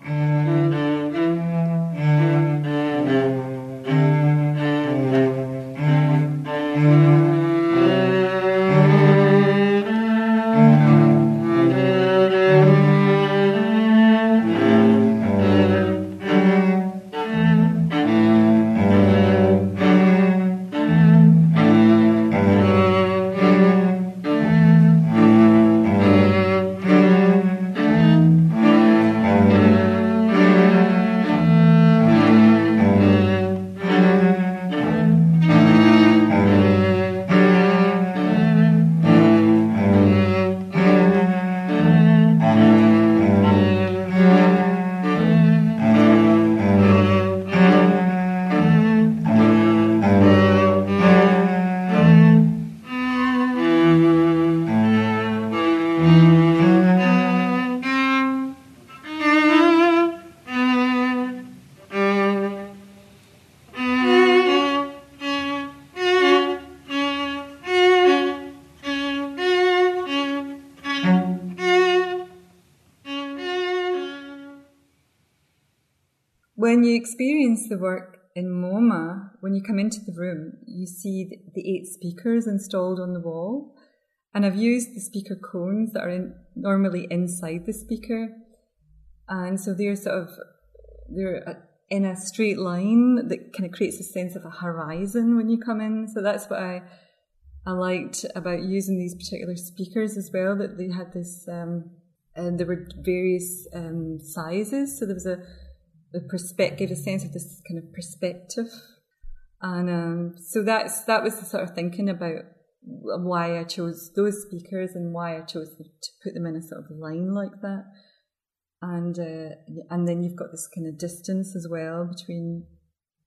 When the work in MoMA, when you come into the room, you see the eight speakers installed on the wall. And I've used the speaker cones that are in, normally inside the speaker. And so they're sort of, they're in a straight line that kind of creates a sense of a horizon when you come in. So that's what I, I liked about using these particular speakers as well, that they had this, um, and there were various um, sizes. So there was a, the perspective, gave a sense of this kind of perspective. And um, so that's that was the sort of thinking about why I chose those speakers and why I chose to put them in a sort of line like that. And uh, and then you've got this kind of distance as well between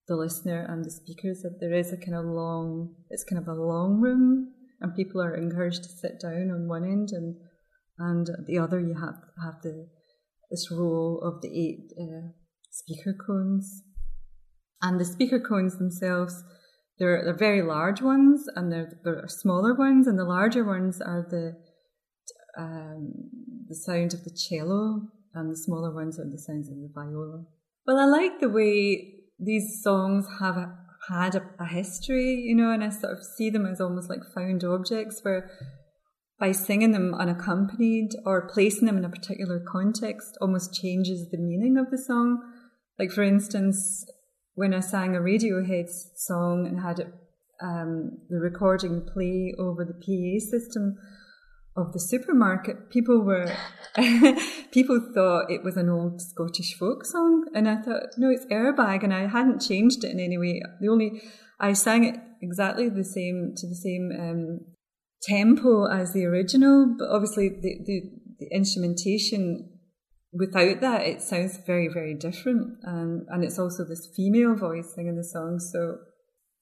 the listener and the speakers that there is a kind of long, it's kind of a long room, and people are encouraged to sit down on one end, and and the other you have have the this row of the eight uh, speaker cones, and the speaker cones themselves. They're, they're very large ones and there are smaller ones, and the larger ones are the um, the sound of the cello, and the smaller ones are the sounds of the viola. Well, I like the way these songs have had a, a history, you know, and I sort of see them as almost like found objects where by singing them unaccompanied or placing them in a particular context almost changes the meaning of the song. Like, for instance, when I sang a Radiohead song and had um, the recording play over the PA system, of the supermarket, people were people thought it was an old Scottish folk song, and I thought, no, it's airbag, and I hadn't changed it in any way. The only I sang it exactly the same to the same um, tempo as the original, but obviously the, the, the instrumentation without that it sounds very very different, um, and it's also this female voice singing the song. So,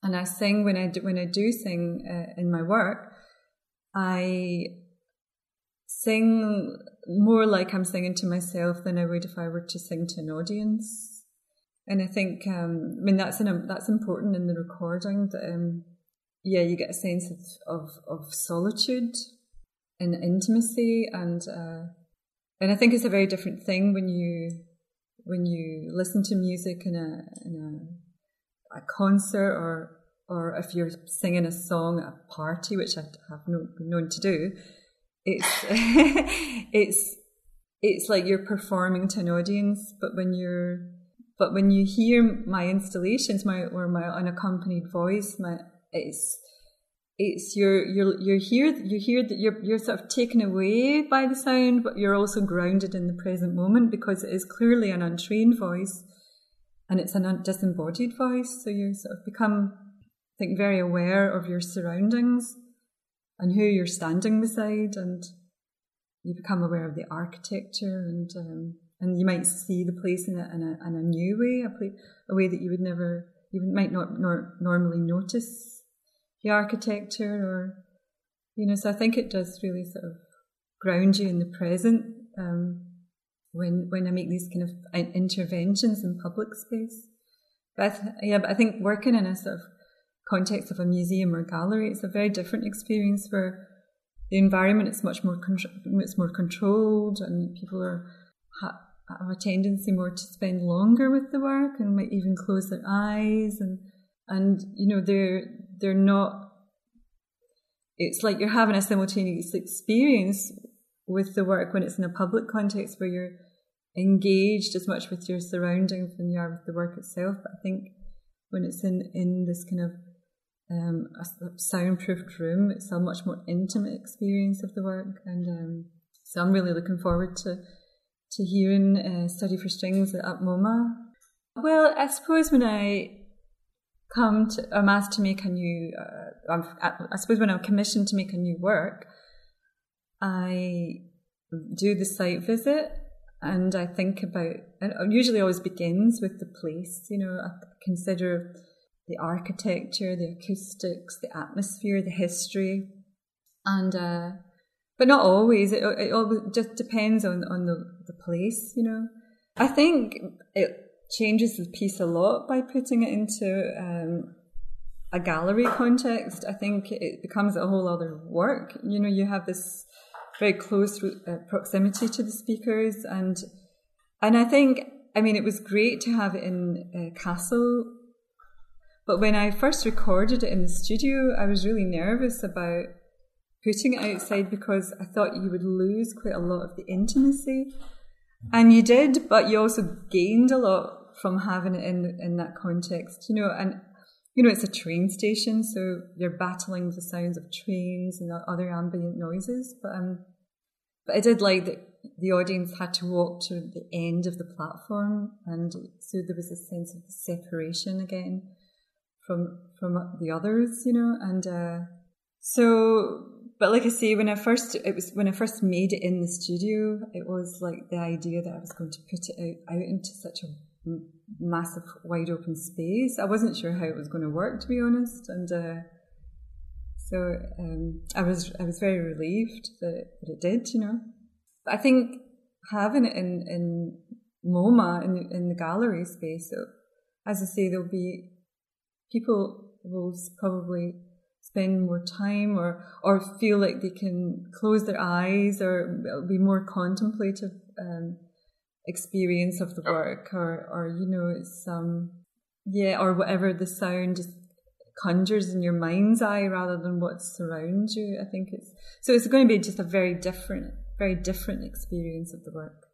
and I sing when I do, when I do sing uh, in my work. I sing more like I'm singing to myself than I would if I were to sing to an audience. And I think, um, I mean, that's an, that's important in the recording. That um, yeah, you get a sense of of, of solitude and intimacy, and uh, and I think it's a very different thing when you when you listen to music in a in a, a concert or or if you're singing a song at a party, which I have been known to do it's it's it's like you're performing to an audience, but when you're but when you hear my installations, my or my unaccompanied voice, my it's it's you're you're you're here you hear that you're you're sort of taken away by the sound, but you're also grounded in the present moment because it is clearly an untrained voice, and it's an disembodied voice. So you sort of become, I think, very aware of your surroundings and who you're standing beside, and you become aware of the architecture, and um, and you might see the place in a, in a, in a new way, a, a way that you would never, you might not nor, normally notice the architecture, or you know. So I think it does really sort of ground you in the present um, when when I make these kind of interventions in public space. But yeah, but I think working in a sort of context of a museum or gallery, it's a very different experience where the environment is much more it's more controlled and people are ha- have a tendency more to spend longer with the work and might even close their eyes and and you know they're they're not it's like you're having a simultaneous experience with the work when it's in a public context where you're engaged as much with your surroundings than you are with the work itself but i think when it's in in this kind of um, a soundproofed room. It's a much more intimate experience of the work, and um, so I'm really looking forward to to hearing uh, Study for Strings at MoMA. Well, I suppose when I come to, I'm asked to make a new, uh, I suppose when I'm commissioned to make a new work, I do the site visit and I think about, it usually always begins with the place, you know, I consider the architecture, the acoustics, the atmosphere, the history, and uh, but not always. It, it all just depends on on the the place, you know. I think it changes the piece a lot by putting it into um, a gallery context. I think it becomes a whole other work. You know, you have this very close uh, proximity to the speakers, and and I think I mean it was great to have it in uh, Kassel but when I first recorded it in the studio, I was really nervous about putting it outside because I thought you would lose quite a lot of the intimacy. And you did, but you also gained a lot from having it in in that context, you know. And you know, it's a train station, so you're battling the sounds of trains and other ambient noises. But um, but I did like that the audience had to walk to the end of the platform, and so there was a sense of separation again from from the others, you know, and uh, so. But like I say, when I first it was when I first made it in the studio, it was like the idea that I was going to put it out out into such a massive wide open space. I wasn't sure how it was going to work, to be honest, and uh, so um, I was I was very relieved that, that it did. You know, but I think having it in in MoMA in the, in the gallery space, so as I say, there'll be people will probably spend more time or or feel like they can close their eyes or be more contemplative um, experience of the oh. work or or you know it's um yeah or whatever the sound just conjures in your mind's eye rather than what surrounds you i think it's so it's going to be just a very different very different experience of the work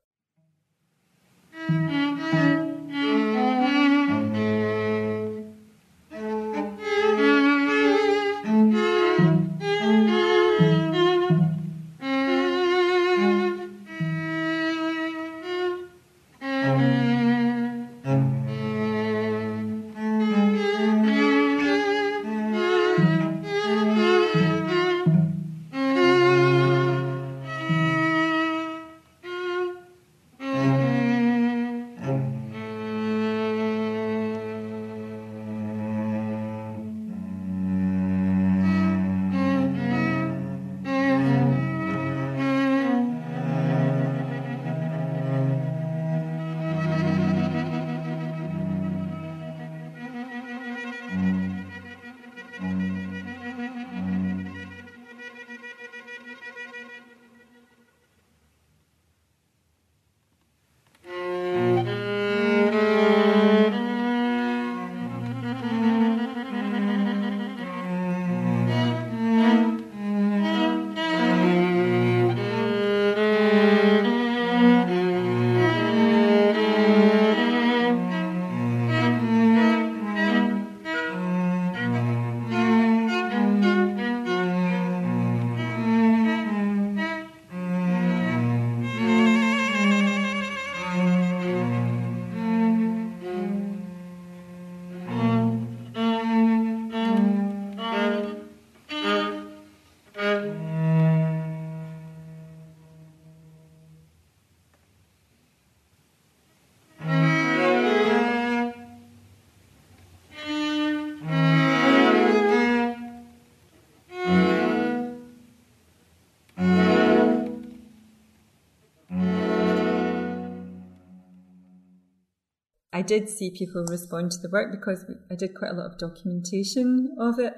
I did see people respond to the work because I did quite a lot of documentation of it,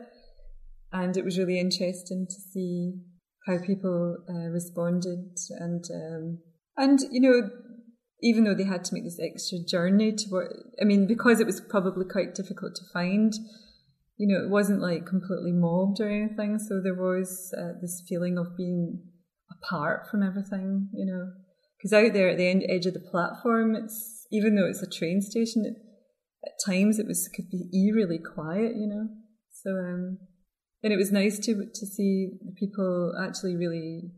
and it was really interesting to see how people uh, responded and um, and you know even though they had to make this extra journey to work, I mean because it was probably quite difficult to find you know it wasn't like completely mobbed or anything so there was uh, this feeling of being apart from everything you know because out there at the end edge of the platform it's even though it's a train station, it, at times it was could be eerily quiet, you know. So um, and it was nice to to see people actually really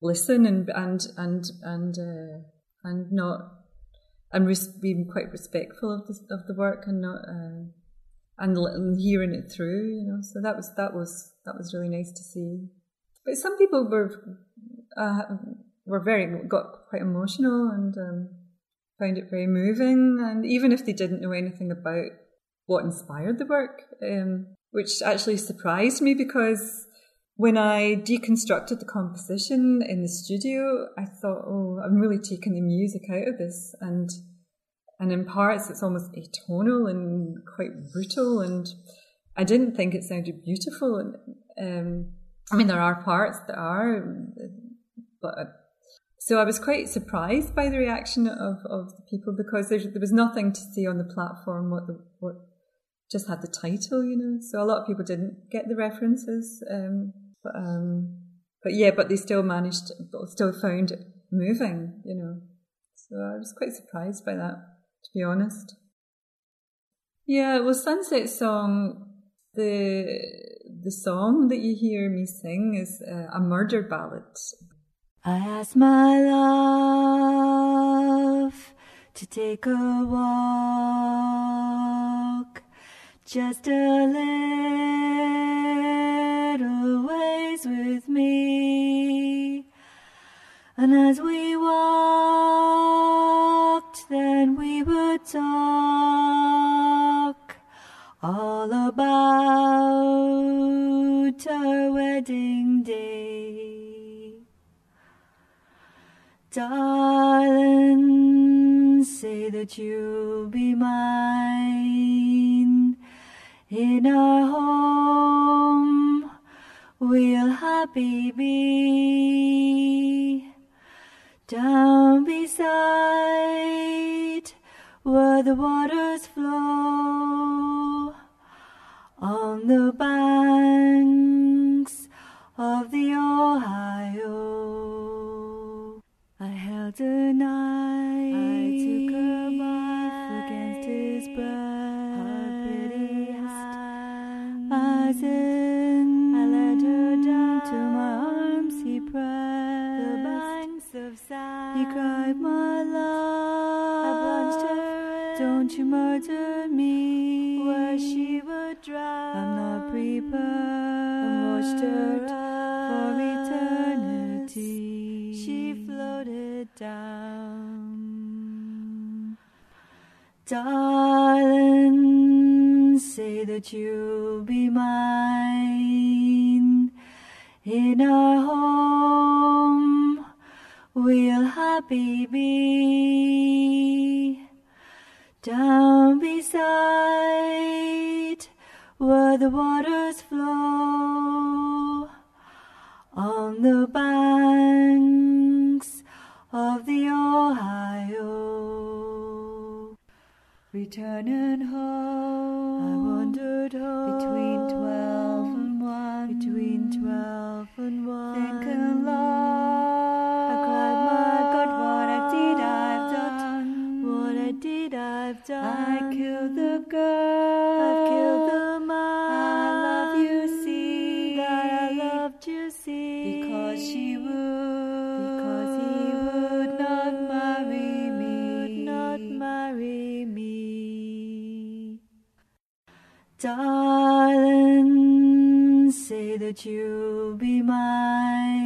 listen and and and and uh, and not and res- being quite respectful of the of the work and not uh, and, and hearing it through, you know. So that was that was that was really nice to see. But some people were uh, were very got quite emotional and. Um, found it very moving. And even if they didn't know anything about what inspired the work, um, which actually surprised me because when I deconstructed the composition in the studio, I thought, oh, I'm really taking the music out of this. And and in parts, it's almost atonal and quite brutal. And I didn't think it sounded beautiful. And um, I mean, there are parts that are, but so I was quite surprised by the reaction of, of the people because there, there was nothing to see on the platform what the what just had the title, you know. So a lot of people didn't get the references, um, but um, but yeah, but they still managed, still found it moving, you know. So I was quite surprised by that, to be honest. Yeah, well, Sunset Song, the the song that you hear me sing is uh, a murder ballad I asked my love to take a walk just a little ways with me. And as we walked, then we would talk all about our wedding Darling, say that you'll be mine in our home. We'll happy be down beside where the waters flow on the banks of the Ohio. A knife, I took her life against his breast, her pretty hand, as in I led her down to my arms he pressed the banks of sand. He cried, my love, I plunged her in. Don't you murder me, where she would drown. I'm not prepared. I watched her down. Darling, say that you'll be mine in our home. We'll happy be down beside where the waters flow on the banks of the Ohio. Returning home, I wandered home between twelve and one, between twelve and one, thinking, Lord, I cried, my God, what a deed I've done, what I did I've done. I killed the girl, I've killed the man. I love you, see, that I loved you, see, because she Darling, say that you'll be mine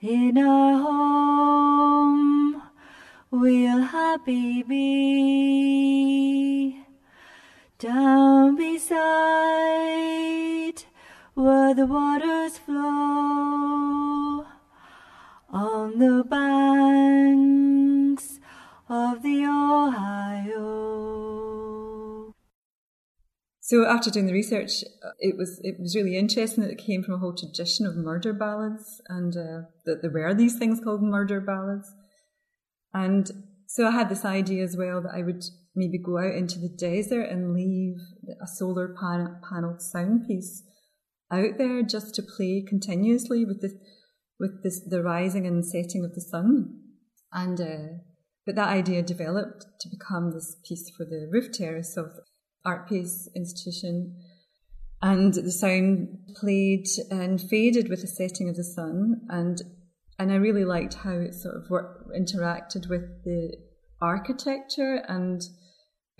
in our home. We'll happy be down beside where the waters flow on the banks of the Ohio. So after doing the research, uh, it was it was really interesting that it came from a whole tradition of murder ballads, and uh, that there were these things called murder ballads. And so I had this idea as well that I would maybe go out into the desert and leave a solar pan- paneled sound piece out there just to play continuously with the with this, the rising and setting of the sun. And uh, but that idea developed to become this piece for the roof terrace of Art piece Institution. And the sound played and faded with the setting of the sun, and and I really liked how it sort of interacted with the architecture and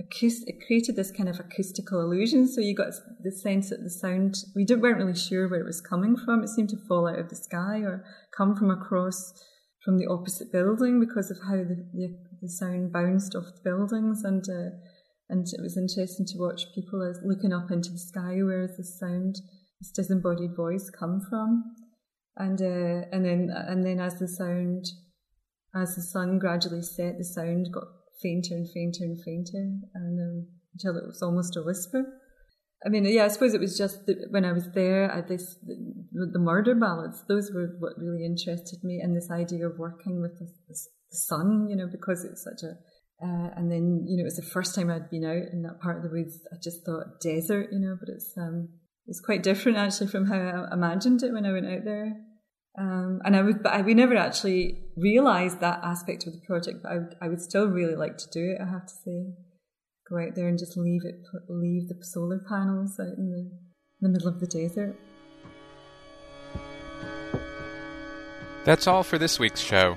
acoust- it created this kind of acoustical illusion. So you got the sense that the sound we didn't, weren't really sure where it was coming from. It seemed to fall out of the sky or come from across from the opposite building because of how the, the, the sound bounced off the buildings and. Uh, and it was interesting to watch people as looking up into the sky where the sound this disembodied voice come from and uh, and then and then as the sound as the sun gradually set the sound got fainter and fainter and fainter and um, until it was almost a whisper I mean, yeah, I suppose it was just that when I was there, I, this the, the murder ballads. Those were what really interested me, and this idea of working with the, the sun, you know, because it's such a uh, and then, you know, it was the first time I'd been out in that part of the woods. I just thought desert, you know, but it's um, it's quite different actually from how I imagined it when I went out there. Um, and I would, but I, we never actually realised that aspect of the project. But I would, I would still really like to do it. I have to say, go out there and just leave it, leave the solar panels out in the, in the middle of the desert. That's all for this week's show.